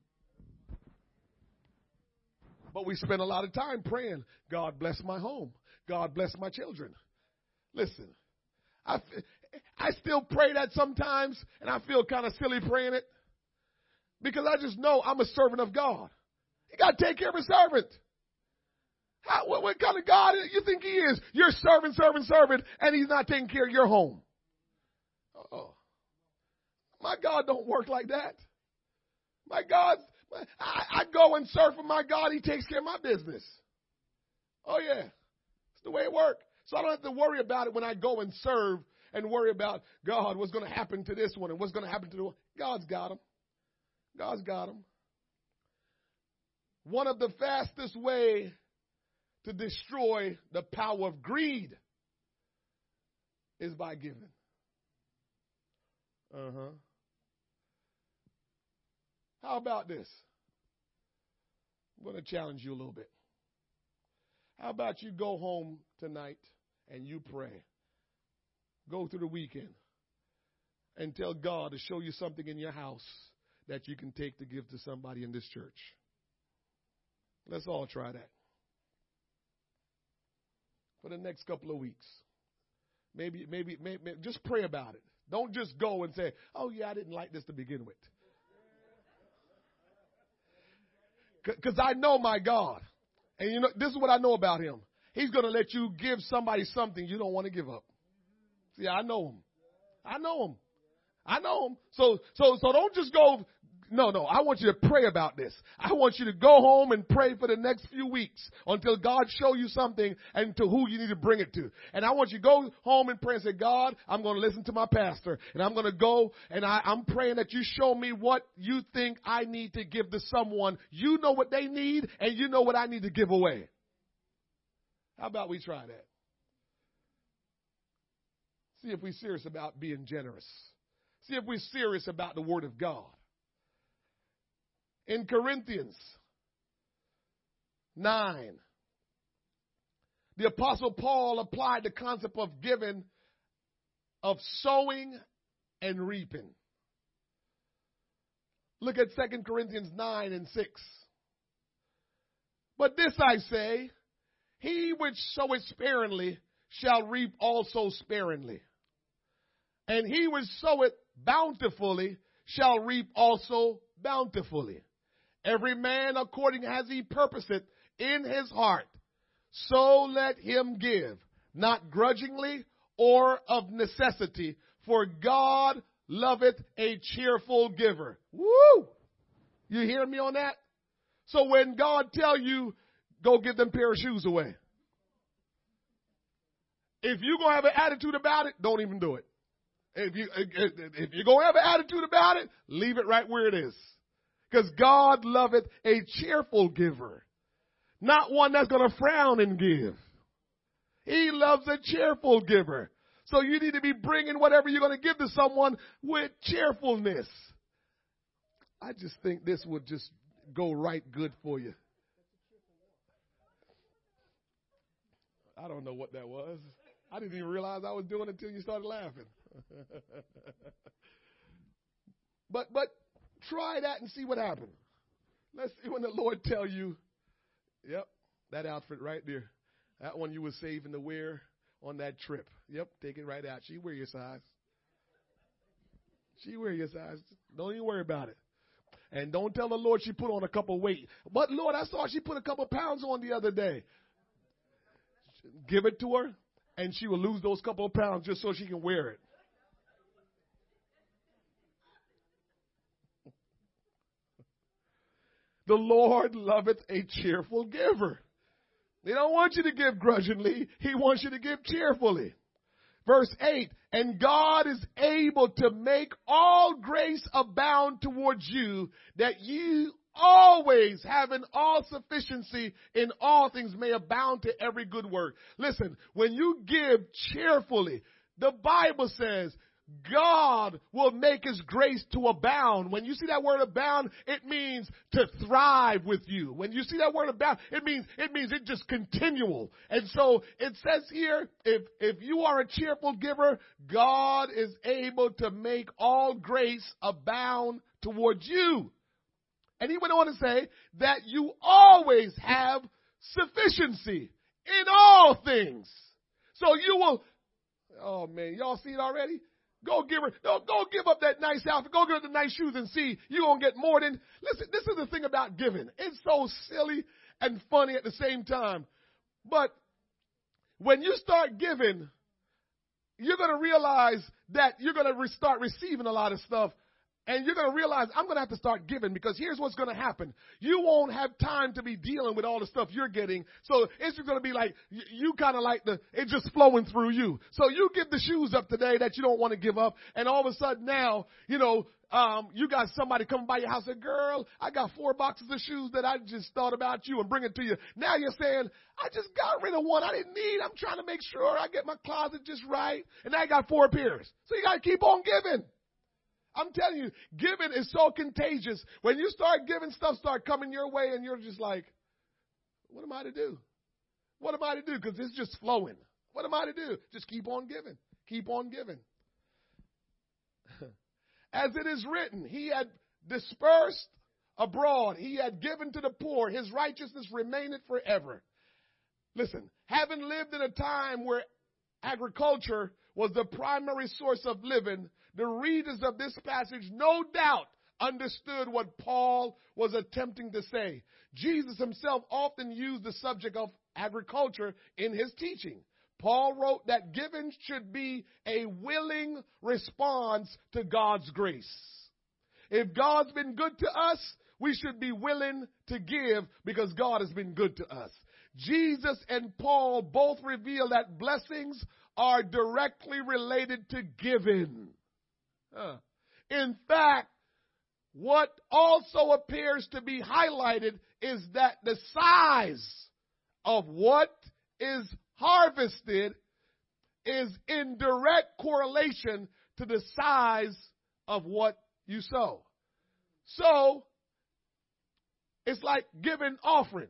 [SPEAKER 1] But we spend a lot of time praying, God bless my home. God bless my children. Listen, I, I still pray that sometimes and I feel kind of silly praying it because I just know I'm a servant of God. You got to take care of a servant. How, what, what kind of God you think he is? You're serving, serving, serving, and he's not taking care of your home. Oh, my God don't work like that. My God, I, I go and serve for my God. He takes care of my business. Oh yeah, it's the way it works. So I don't have to worry about it when I go and serve and worry about God, what's going to happen to this one and what's going to happen to the one. God's got him. God's got him. One of the fastest way to destroy the power of greed is by giving. Uh huh. How about this? I'm going to challenge you a little bit. How about you go home tonight and you pray? Go through the weekend and tell God to show you something in your house that you can take to give to somebody in this church. Let's all try that for the next couple of weeks. Maybe, maybe, maybe, just pray about it. Don't just go and say, "Oh yeah, I didn't like this to begin with." Because I know my God, and you know this is what I know about Him. He's going to let you give somebody something you don't want to give up. See, I know Him. I know Him. I know Him. So, so, so don't just go no, no. I want you to pray about this. I want you to go home and pray for the next few weeks until God show you something and to who you need to bring it to. And I want you to go home and pray and say, God, I'm going to listen to my pastor and I'm going to go and I, I'm praying that you show me what you think I need to give to someone. You know what they need and you know what I need to give away. How about we try that? See if we're serious about being generous. See if we're serious about the Word of God in Corinthians 9. The apostle Paul applied the concept of giving, of sowing and reaping. Look at 2 Corinthians 9 and 6. But this I say, he which soweth sparingly shall reap also sparingly. And he which soweth bountifully shall reap also bountifully. Every man according as he purposeth in his heart, so let him give, not grudgingly or of necessity, for God loveth a cheerful giver. Woo! You hear me on that? So when God tell you, go give them pair of shoes away. If you're gonna have an attitude about it, don't even do it. If you if you're gonna have an attitude about it, leave it right where it is. Because God loveth a cheerful giver, not one that's to frown and give. He loves a cheerful giver. So you need to be bringing whatever you're to give to someone with cheerfulness. I just think this would just go right good for you. I don't know what that was. I didn't even realize I was doing it until you started laughing. But but try that and see what happens. Let's see when the Lord tell you, yep, that outfit right there. That one you were saving to wear on that trip. Yep, take it right out. She wear your size. She wear your size. Don't even worry about it. And don't tell the Lord she put on a couple weight. But Lord, I saw she put a couple pounds on the other day. Give it to her, and she will lose those couple of pounds just so she can wear it. The Lord loveth a cheerful giver. He don't want you to give grudgingly. He wants you to give cheerfully. Verse 8, and God is able to make all grace abound towards you that you always having all sufficiency in all things may abound to every good work. Listen, when you give cheerfully, the Bible says God will make his grace to abound. When you see that word abound, it means to thrive with you. When you see that word abound, it means, it means it just continual. And so it says here, if, if you are a cheerful giver, God is able to make all grace abound towards you. And he went on to say that you always have sufficiency in all things. So you will, oh man, y'all see it already? Go give her, go, give up that nice outfit. Go give her the nice shoes and see you're going to get more than, listen, this is the thing about giving. It's so silly and funny at the same time. But when you start giving, you're going to realize that you're going to re- start receiving a lot of stuff and you're going to realize I'm going to have to start giving because here's what's going to happen. You won't have time to be dealing with all the stuff you're getting. So it's just going to be like, you, kind of like the, it's just flowing through you. So you give the shoes up today that you don't want to give up. And all of a sudden now, you know, um, you got somebody coming by your house and girl, I got four boxes of shoes that I just thought about you and bring it to you. Now you're saying, I just got rid of one I didn't need. I'm trying to make sure I get my closet just right. And I got four pairs. So you got to keep on giving. I'm telling you, giving is so contagious. When you start giving, stuff start coming your way, and you're just like, what am I to do? What am I to do? Because it's just flowing. What am I to do? Just keep on giving. Keep on giving. As it is written, he had dispersed abroad, he had given to the poor, his righteousness remaineth forever. Listen, having lived in a time where agriculture was the primary source of living, the readers of this passage no doubt understood what Paul was attempting to say. Jesus himself often used the subject of agriculture in his teaching. Paul wrote that giving should be a willing response to God's grace. If God's been good to us, we should be willing to give because God has been good to us. Jesus and Paul both reveal that blessings are directly related to giving. Uh, in fact, what also appears to be highlighted is that the size of what is harvested is in direct correlation to the size of what you sow. So, it's like giving offering.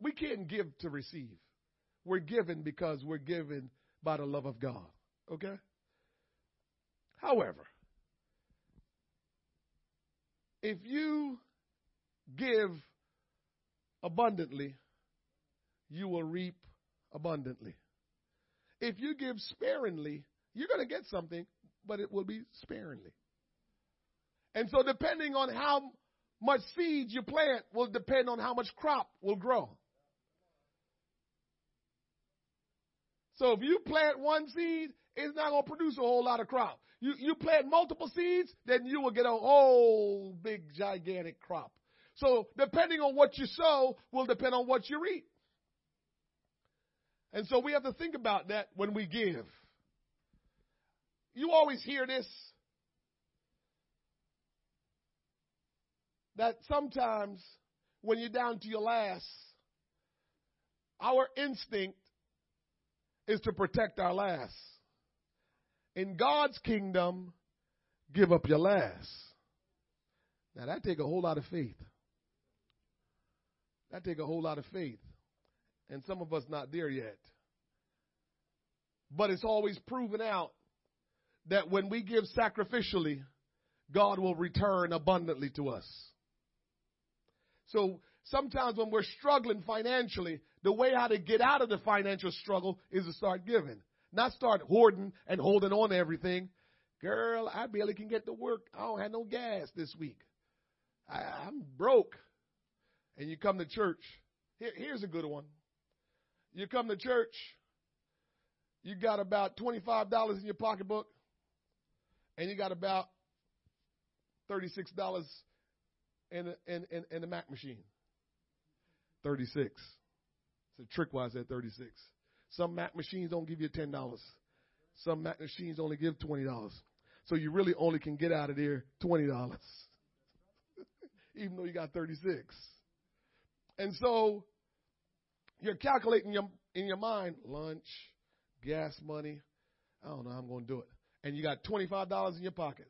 [SPEAKER 1] We can't give to receive. We're given because we're given by the love of God. Okay? However, if you give abundantly, you will reap abundantly. If you give sparingly, you're going to get something, but it will be sparingly. And so, depending on how much seeds you plant, will depend on how much crop will grow. So, if you plant one seed, it's not going to produce a whole lot of crop. You, you plant multiple seeds, then you will get a whole big gigantic crop. So depending on what you sow will depend on what you reap. And so we have to think about that when we give. You always hear this that sometimes when you're down to your last, our instinct is to protect our last. In God's kingdom, give up your last. Now that take a whole lot of faith. That take a whole lot of faith. And some of us not there yet. But it's always proven out that when we give sacrificially, God will return abundantly to us. So sometimes when we're struggling financially, the way how to get out of the financial struggle is to start giving. Not start hoarding and holding on to everything. Girl, I barely can get to work. I don't have no gas this week. I, am broke. And you come to church. Here, here's a good one. You come to church, you got about $25 in your pocketbook, and you got about $36 in, in, in, in the Mac machine. 36. It's a trick why I said 36. Some Mac machines don't give you $10. Some Mac machines only give $20. So you really only can get out of there $20. Even though you got 36. And so you're calculating your, in your mind lunch, gas money. I don't know how I'm going to do it. And you got $25 in your pocket.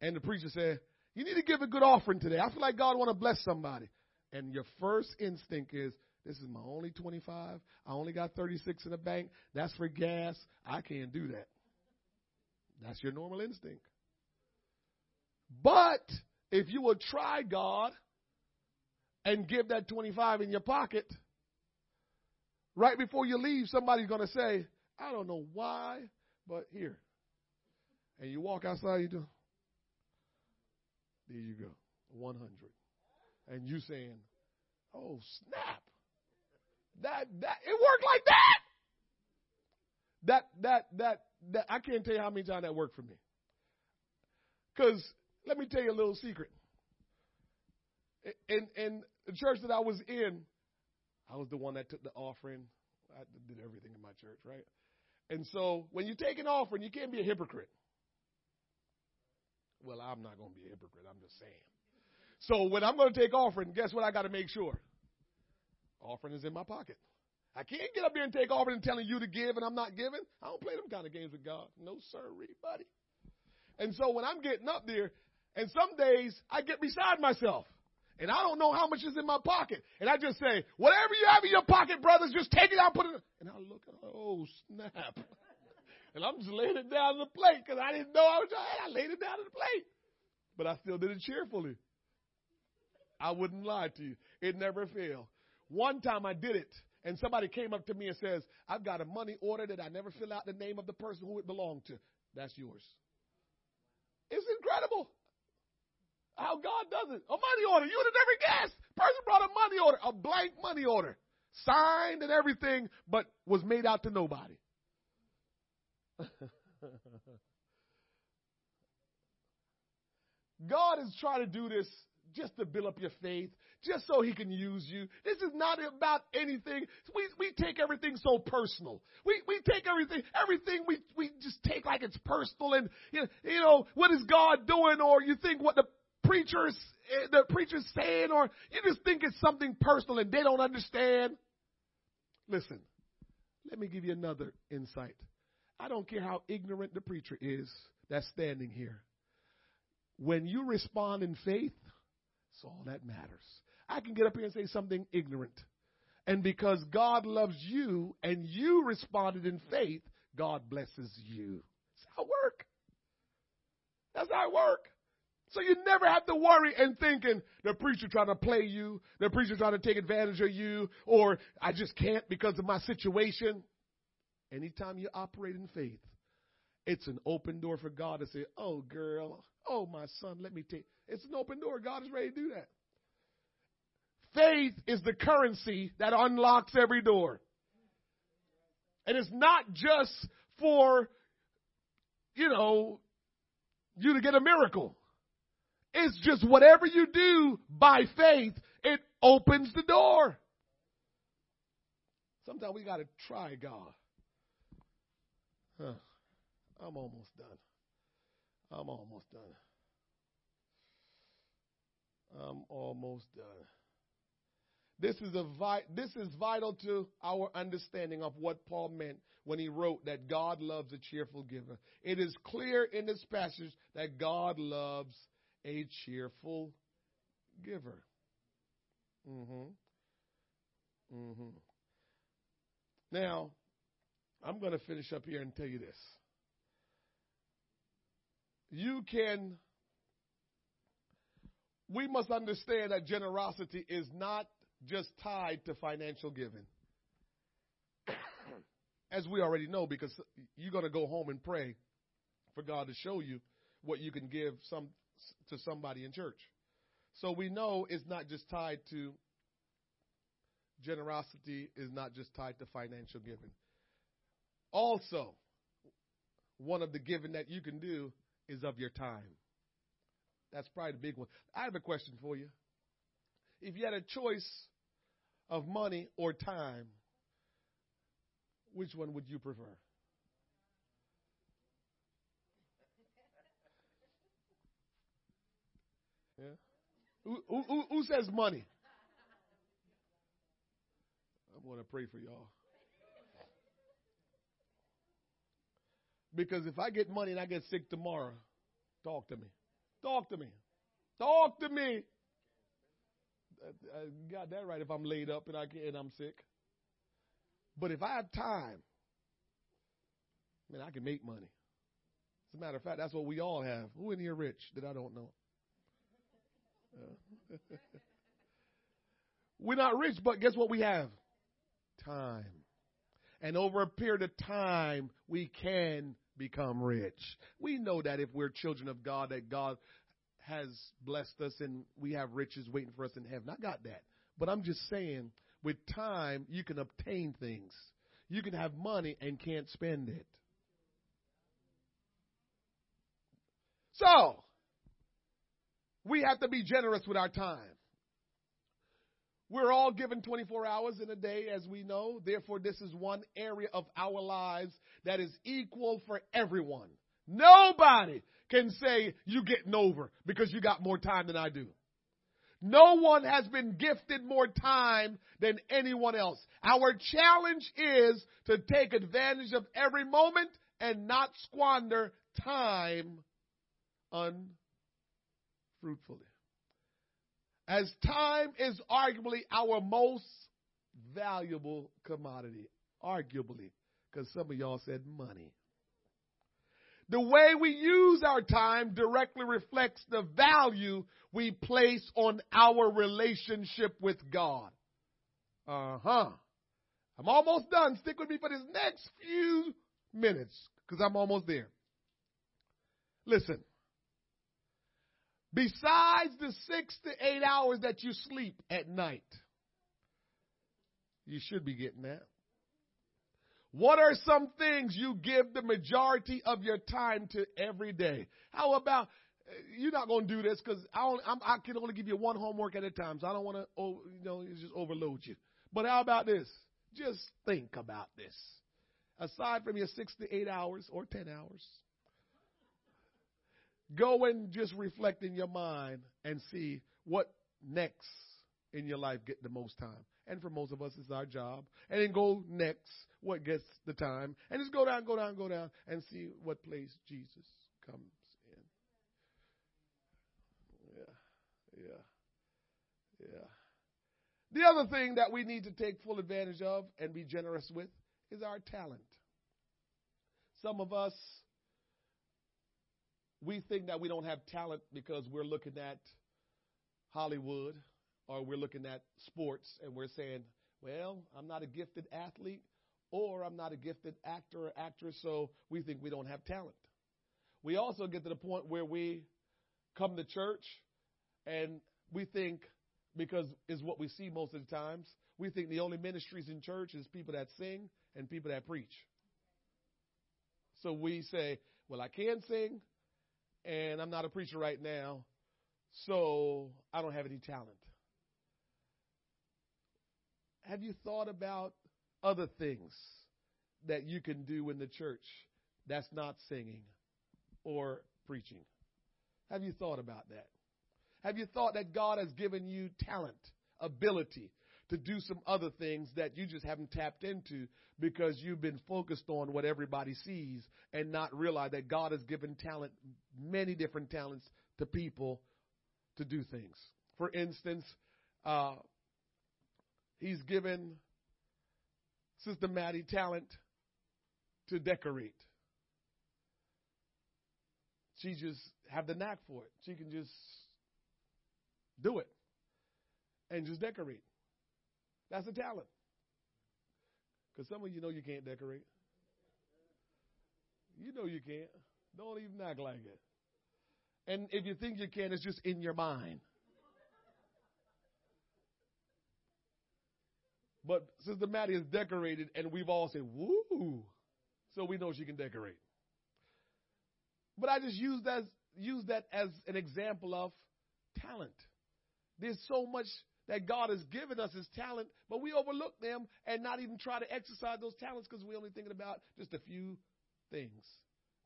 [SPEAKER 1] And the preacher said, You need to give a good offering today. I feel like God want to bless somebody. And your first instinct is, This is my only 25. I only got 36 in the bank. That's for gas. I can't do that. That's your normal instinct. But if you will try God and give that 25 in your pocket, right before you leave, somebody's going to say, I don't know why, but here. And you walk outside, you do, there you go. 100. And you saying, oh, snap. That, that, it worked like that. That, that, that, that, I can't tell you how many times that worked for me. Cause let me tell you a little secret. In, in the church that I was in, I was the one that took the offering. I did everything in my church, right? And so when you take an offering, you can't be a hypocrite. Well, I'm not going to be a hypocrite. I'm just saying. So when I'm going to take offering, guess what I got to make sure? Offering is in my pocket. I can't get up here and take offering and telling you to give and I'm not giving. I don't play them kind of games with God. No, sir, buddy. And so when I'm getting up there, and some days I get beside myself. And I don't know how much is in my pocket. And I just say, whatever you have in your pocket, brothers, just take it out, put it. And I look, oh, snap. And I'm just laying it down on the plate because I didn't know I was. I laid it down on the plate. But I still did it cheerfully. I wouldn't lie to you. It never failed. One time I did it, and somebody came up to me and says, I've got a money order that I never fill out the name of the person who it belonged to. That's yours. It's incredible how God does it. A money order. You would have never guessed. Person brought a money order, a blank money order, signed and everything, but was made out to nobody. God is trying to do this just to build up your faith, just so he can use you. This is not about anything. We, we take everything so personal. We, we take everything, everything we, we just take like it's personal and, you know, what is God doing? Or you think what the preacher's, eh, the preacher's saying, or you just think it's something personal and they don't understand. Listen, let me give you another insight. I don't care how ignorant the preacher is that's standing here. When you respond in faith, it's all that matters. I can get up here and say something ignorant. And because God loves you and you responded in faith, God blesses you. That's how it works. That's how it works. So you never have to worry and thinking the preacher trying to play you, the preacher trying to take advantage of you, or I just can't because of my situation. Anytime you operate in faith, it's an open door for God to say, Oh, girl, oh, my son, let me take. It's an open door. God is ready to do that. Faith is the currency that unlocks every door. And it's not just for, you know, you to get a miracle. It's just whatever you do by faith, it opens the door. Sometimes we got to try God. Huh. I'm almost done. I'm almost done. I'm almost done. This is vi- this is vital to our understanding of what Paul meant when he wrote that God loves a cheerful giver. It is clear in this passage that God loves a cheerful giver. Mhm. Mhm. Now, I'm going to finish up here and tell you this. You can, we must understand that generosity is not just tied to financial giving. As we already know, because you're going to go home and pray for God to show you what you can give some to somebody in church. So we know it's not just tied to generosity is not just tied to financial giving. Also, one of the giving that you can do is of your time. That's probably the big one. I have a question for you. If you had a choice of money or time, which one would you prefer? Yeah. Who, who, who says money? I'm going to pray for y'all. Because if I get money and I get sick tomorrow, talk to me. Talk to me. Talk to me. I got that right if I'm laid up and, I get, and I'm sick. But if I have time, man, I can make money. As a matter of fact, that's what we all have. Who in here rich that I don't know? Uh. We're not rich, but guess what we have? Time. And over a period of time, we can become rich. We know that if we're children of God, that God has blessed us and we have riches waiting for us in heaven. I got that. But I'm just saying, with time, you can obtain things. You can have money and can't spend it. So, we have to be generous with our time. We're all given 24 hours in a day, as we know. Therefore, this is one area of our lives that is equal for everyone. Nobody can say you're getting over because you got more time than I do. No one has been gifted more time than anyone else. Our challenge is to take advantage of every moment and not squander time unfruitfully as time is arguably our most valuable commodity. Arguably. Because some of y'all said money. The way we use our time directly reflects the value we place on our relationship with God. Uh huh. I'm almost done. Stick with me for this next few minutes because I'm almost there. Listen. Besides the six to eight hours that you sleep at night, you should be getting that. What are some things you give the majority of your time to every day? How about eh, you're not going to do this because I, I, can only give you one homework at a time, so I don't want to, you know, just overload you. But how about this? Just think about this. Aside from your six to eight hours or ten hours, Go and just reflect in your mind and see what next in your life get the most time. And for most of us, it's our job. And then go next, what gets the time. And just go down, go down, go down, and see what place Jesus comes in. Yeah, yeah, yeah. The other thing that we need to take full advantage of and be generous with is our talent. Some of us we think that we don't have talent because we're looking at Hollywood or we're looking at sports and we're saying, well, I'm not a gifted athlete or I'm not a gifted actor or actress, so we think we don't have talent. We also get to the point where we come to church and we think, because is what we see most of the times, we think the only ministries in church is people that sing and people that preach. So we say, well, I can sing, and I'm not a preacher right now, so I don't have any talent. Have you thought about other things that you can do in the church that's not singing or preaching? Have you thought about that? Have you thought that God has given you talent, ability to do some other things that you just haven't tapped into because you've been focused on what everybody sees and not realize that God has given talent, many different talents to people to do things. For instance, uh, He's given Sister Maddie talent to decorate. She just have the knack for it. She can just do it and just decorate. That's a talent. Because some of you know you can't decorate. You know you can't. Don't even act like it. And if you think you can, it's just in your mind. But Sister Maddie is decorated, and we've all said, woo. So we know she can decorate. But I just use that, use that as an example of talent. There's so much that God has given us as talent, but we overlook them and not even try to exercise those talents because we're only thinking about just a few things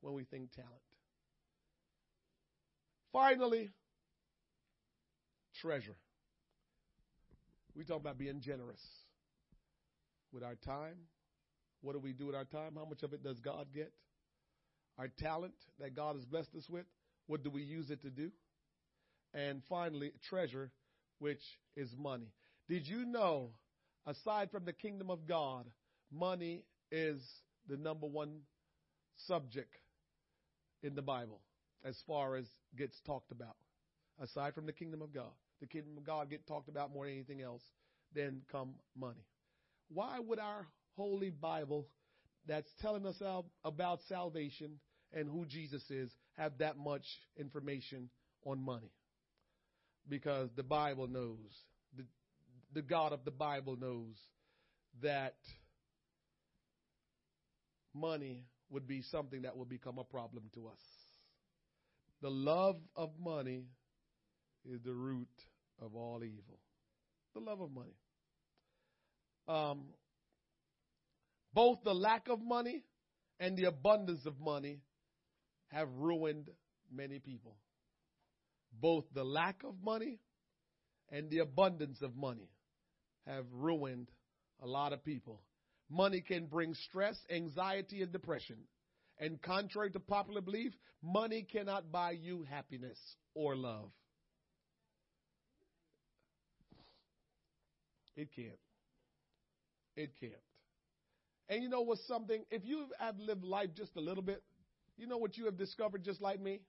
[SPEAKER 1] when we think talent. Finally, treasure. We talk about being generous with our time. What do we do with our time? How much of it does God get? Our talent that God has blessed us with, what do we use it to do? And finally, treasure, which is money. Did you know, aside from the kingdom of God, money is the number one subject in the Bible as far as gets talked about? Aside from the kingdom of God, the kingdom of God get talked about more than anything else. Then come money. Why would our holy Bible that's telling us about salvation and who Jesus is have that much information on money? Because the Bible knows, the, the God of the Bible knows that money would be something that will become a problem to us. The love of money is the root of all evil. The love of money. Um, both the lack of money and the abundance of money have ruined many people. Both the lack of money and the abundance of money have ruined a lot of people. Money can bring stress, anxiety, and depression. And contrary to popular belief, money cannot buy you happiness or love. It can't. It can't. And you know what's something? If you have lived life just a little bit, you know what you have discovered just like me?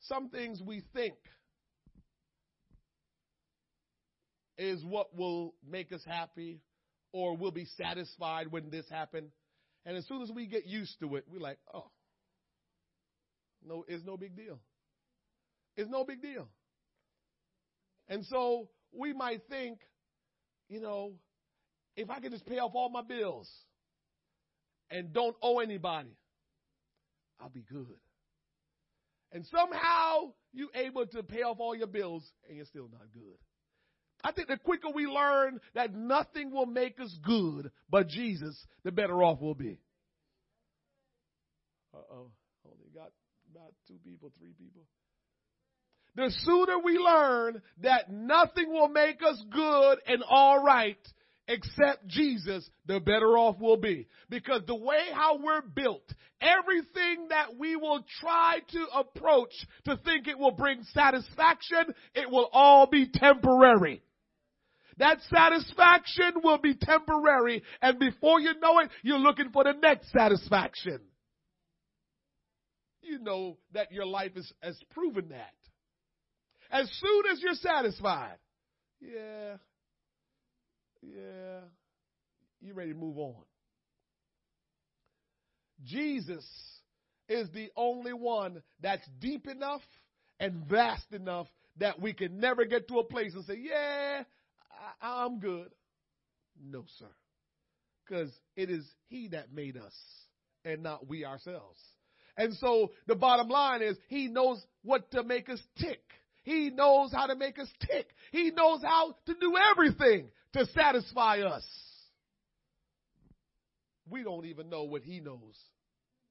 [SPEAKER 1] Some things we think is what will make us happy or we'll be satisfied when this happened. And as soon as we get used to it, we're like, oh, no, it's no big deal. It's no big deal. And so we might think, you know, if I can just pay off all my bills and don't owe anybody, I'll be good. And somehow you able to pay off all your bills and you're still not good. I think the quicker we learn that nothing will make us good but Jesus, the better off we'll be. Uh oh. Only got about two people, three people. The sooner we learn that nothing will make us good and all right except Jesus, the better off we'll be. Because the way how we're built, everything that we will try to approach to think it will bring satisfaction, it will all be temporary. That satisfaction will be temporary and before you know it, you're looking for the next satisfaction. You know that your life is, has proven that. As soon as you're satisfied, yeah, yeah, you're ready to move on. Jesus is the only one that's deep enough and vast enough that we can never get to a place and say, yeah, I, am good. No, sir. Because it is He that made us and not we ourselves. And so the bottom line is He knows what to make us tick. He knows how to make us tick. He knows how to do everything to satisfy us. We don't even know what He knows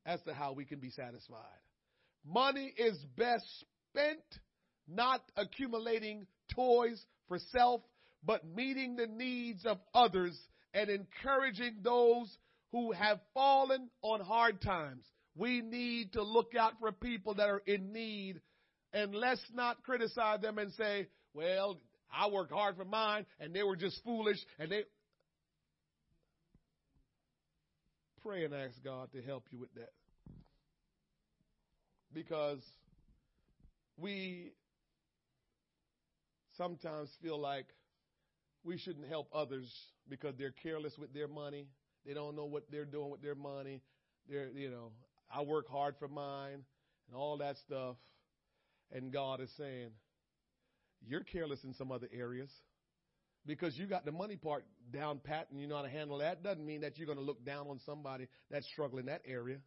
[SPEAKER 1] as to how we can be satisfied. Money is best spent not accumulating toys for self, but meeting the needs of others and encouraging those who have fallen on hard times. We need to look out for people that are in need and let's not criticize them and say, well, I worked hard for mine and they were just foolish and they, pray and ask God to help you with that. Because we sometimes feel like we shouldn't help others because they're careless with their money. They don't know what they're doing with their money. They're, you know, I work hard for mine and all that stuff. And God is saying, you're careless in some other areas because you got the money part down pat and you know how to handle that doesn't mean that you're going to look down on somebody that's struggling in that area.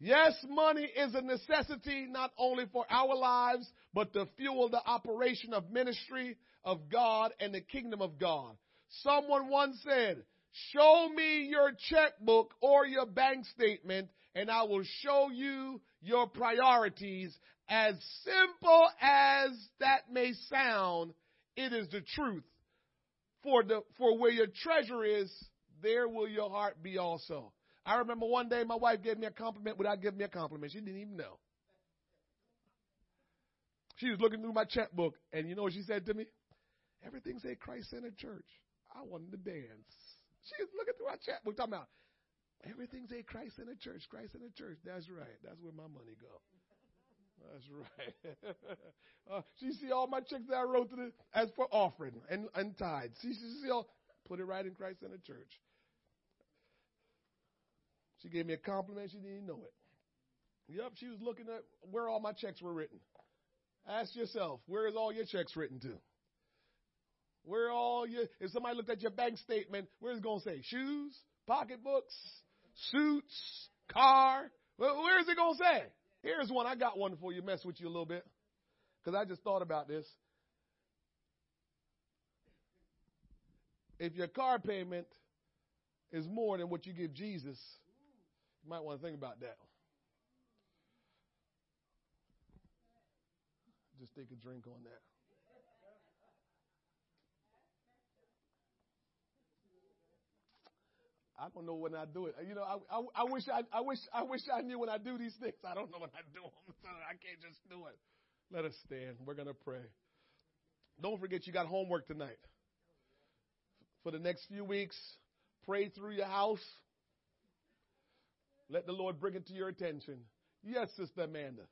[SPEAKER 1] Yes, money is a necessity not only for our lives, but to fuel the operation of ministry of God and the kingdom of God. Someone once said, show me your checkbook or your bank statement and I will show you your priorities. As simple as that may sound, it is the truth. For the, for where your treasure is, there will your heart be also. I remember one day my wife gave me a compliment without giving me a compliment. She didn't even know. She was looking through my checkbook, and you know what she said to me? Everything say Christ Centered Church. I wanted to dance. She was looking through our checkbook, talking about everything say Christ Centered Church, Christ Centered Church. That's right. That's where my money go. That's right. uh, she see all my checks that I wrote to the, as for offering and, and tithes. She, she see all, put it right in Christ Centered Church. She gave me a compliment. She didn't even know it. Yep, she was looking at where all my checks were written. Ask yourself, where is all your checks written to? Where all your, if somebody looked at your bank statement, where is it going to say? Shoes, pocketbooks, suits, car? Well, where is it going to say? Here's one. I got one for you, mess with you a little bit. Because I just thought about this. If your car payment is more than what you give Jesus, you might want to think about that. Just take a drink on that. I don't know when I do it. You know, I, I, I wish I, I wish I wish I knew when I do these things. I don't know when I do them, so I can't just do it. Let us stand. We're gonna pray. Don't forget you got homework tonight. For the next few weeks, pray through your house. Let the Lord bring it to your attention. Yes, Sister Amanda.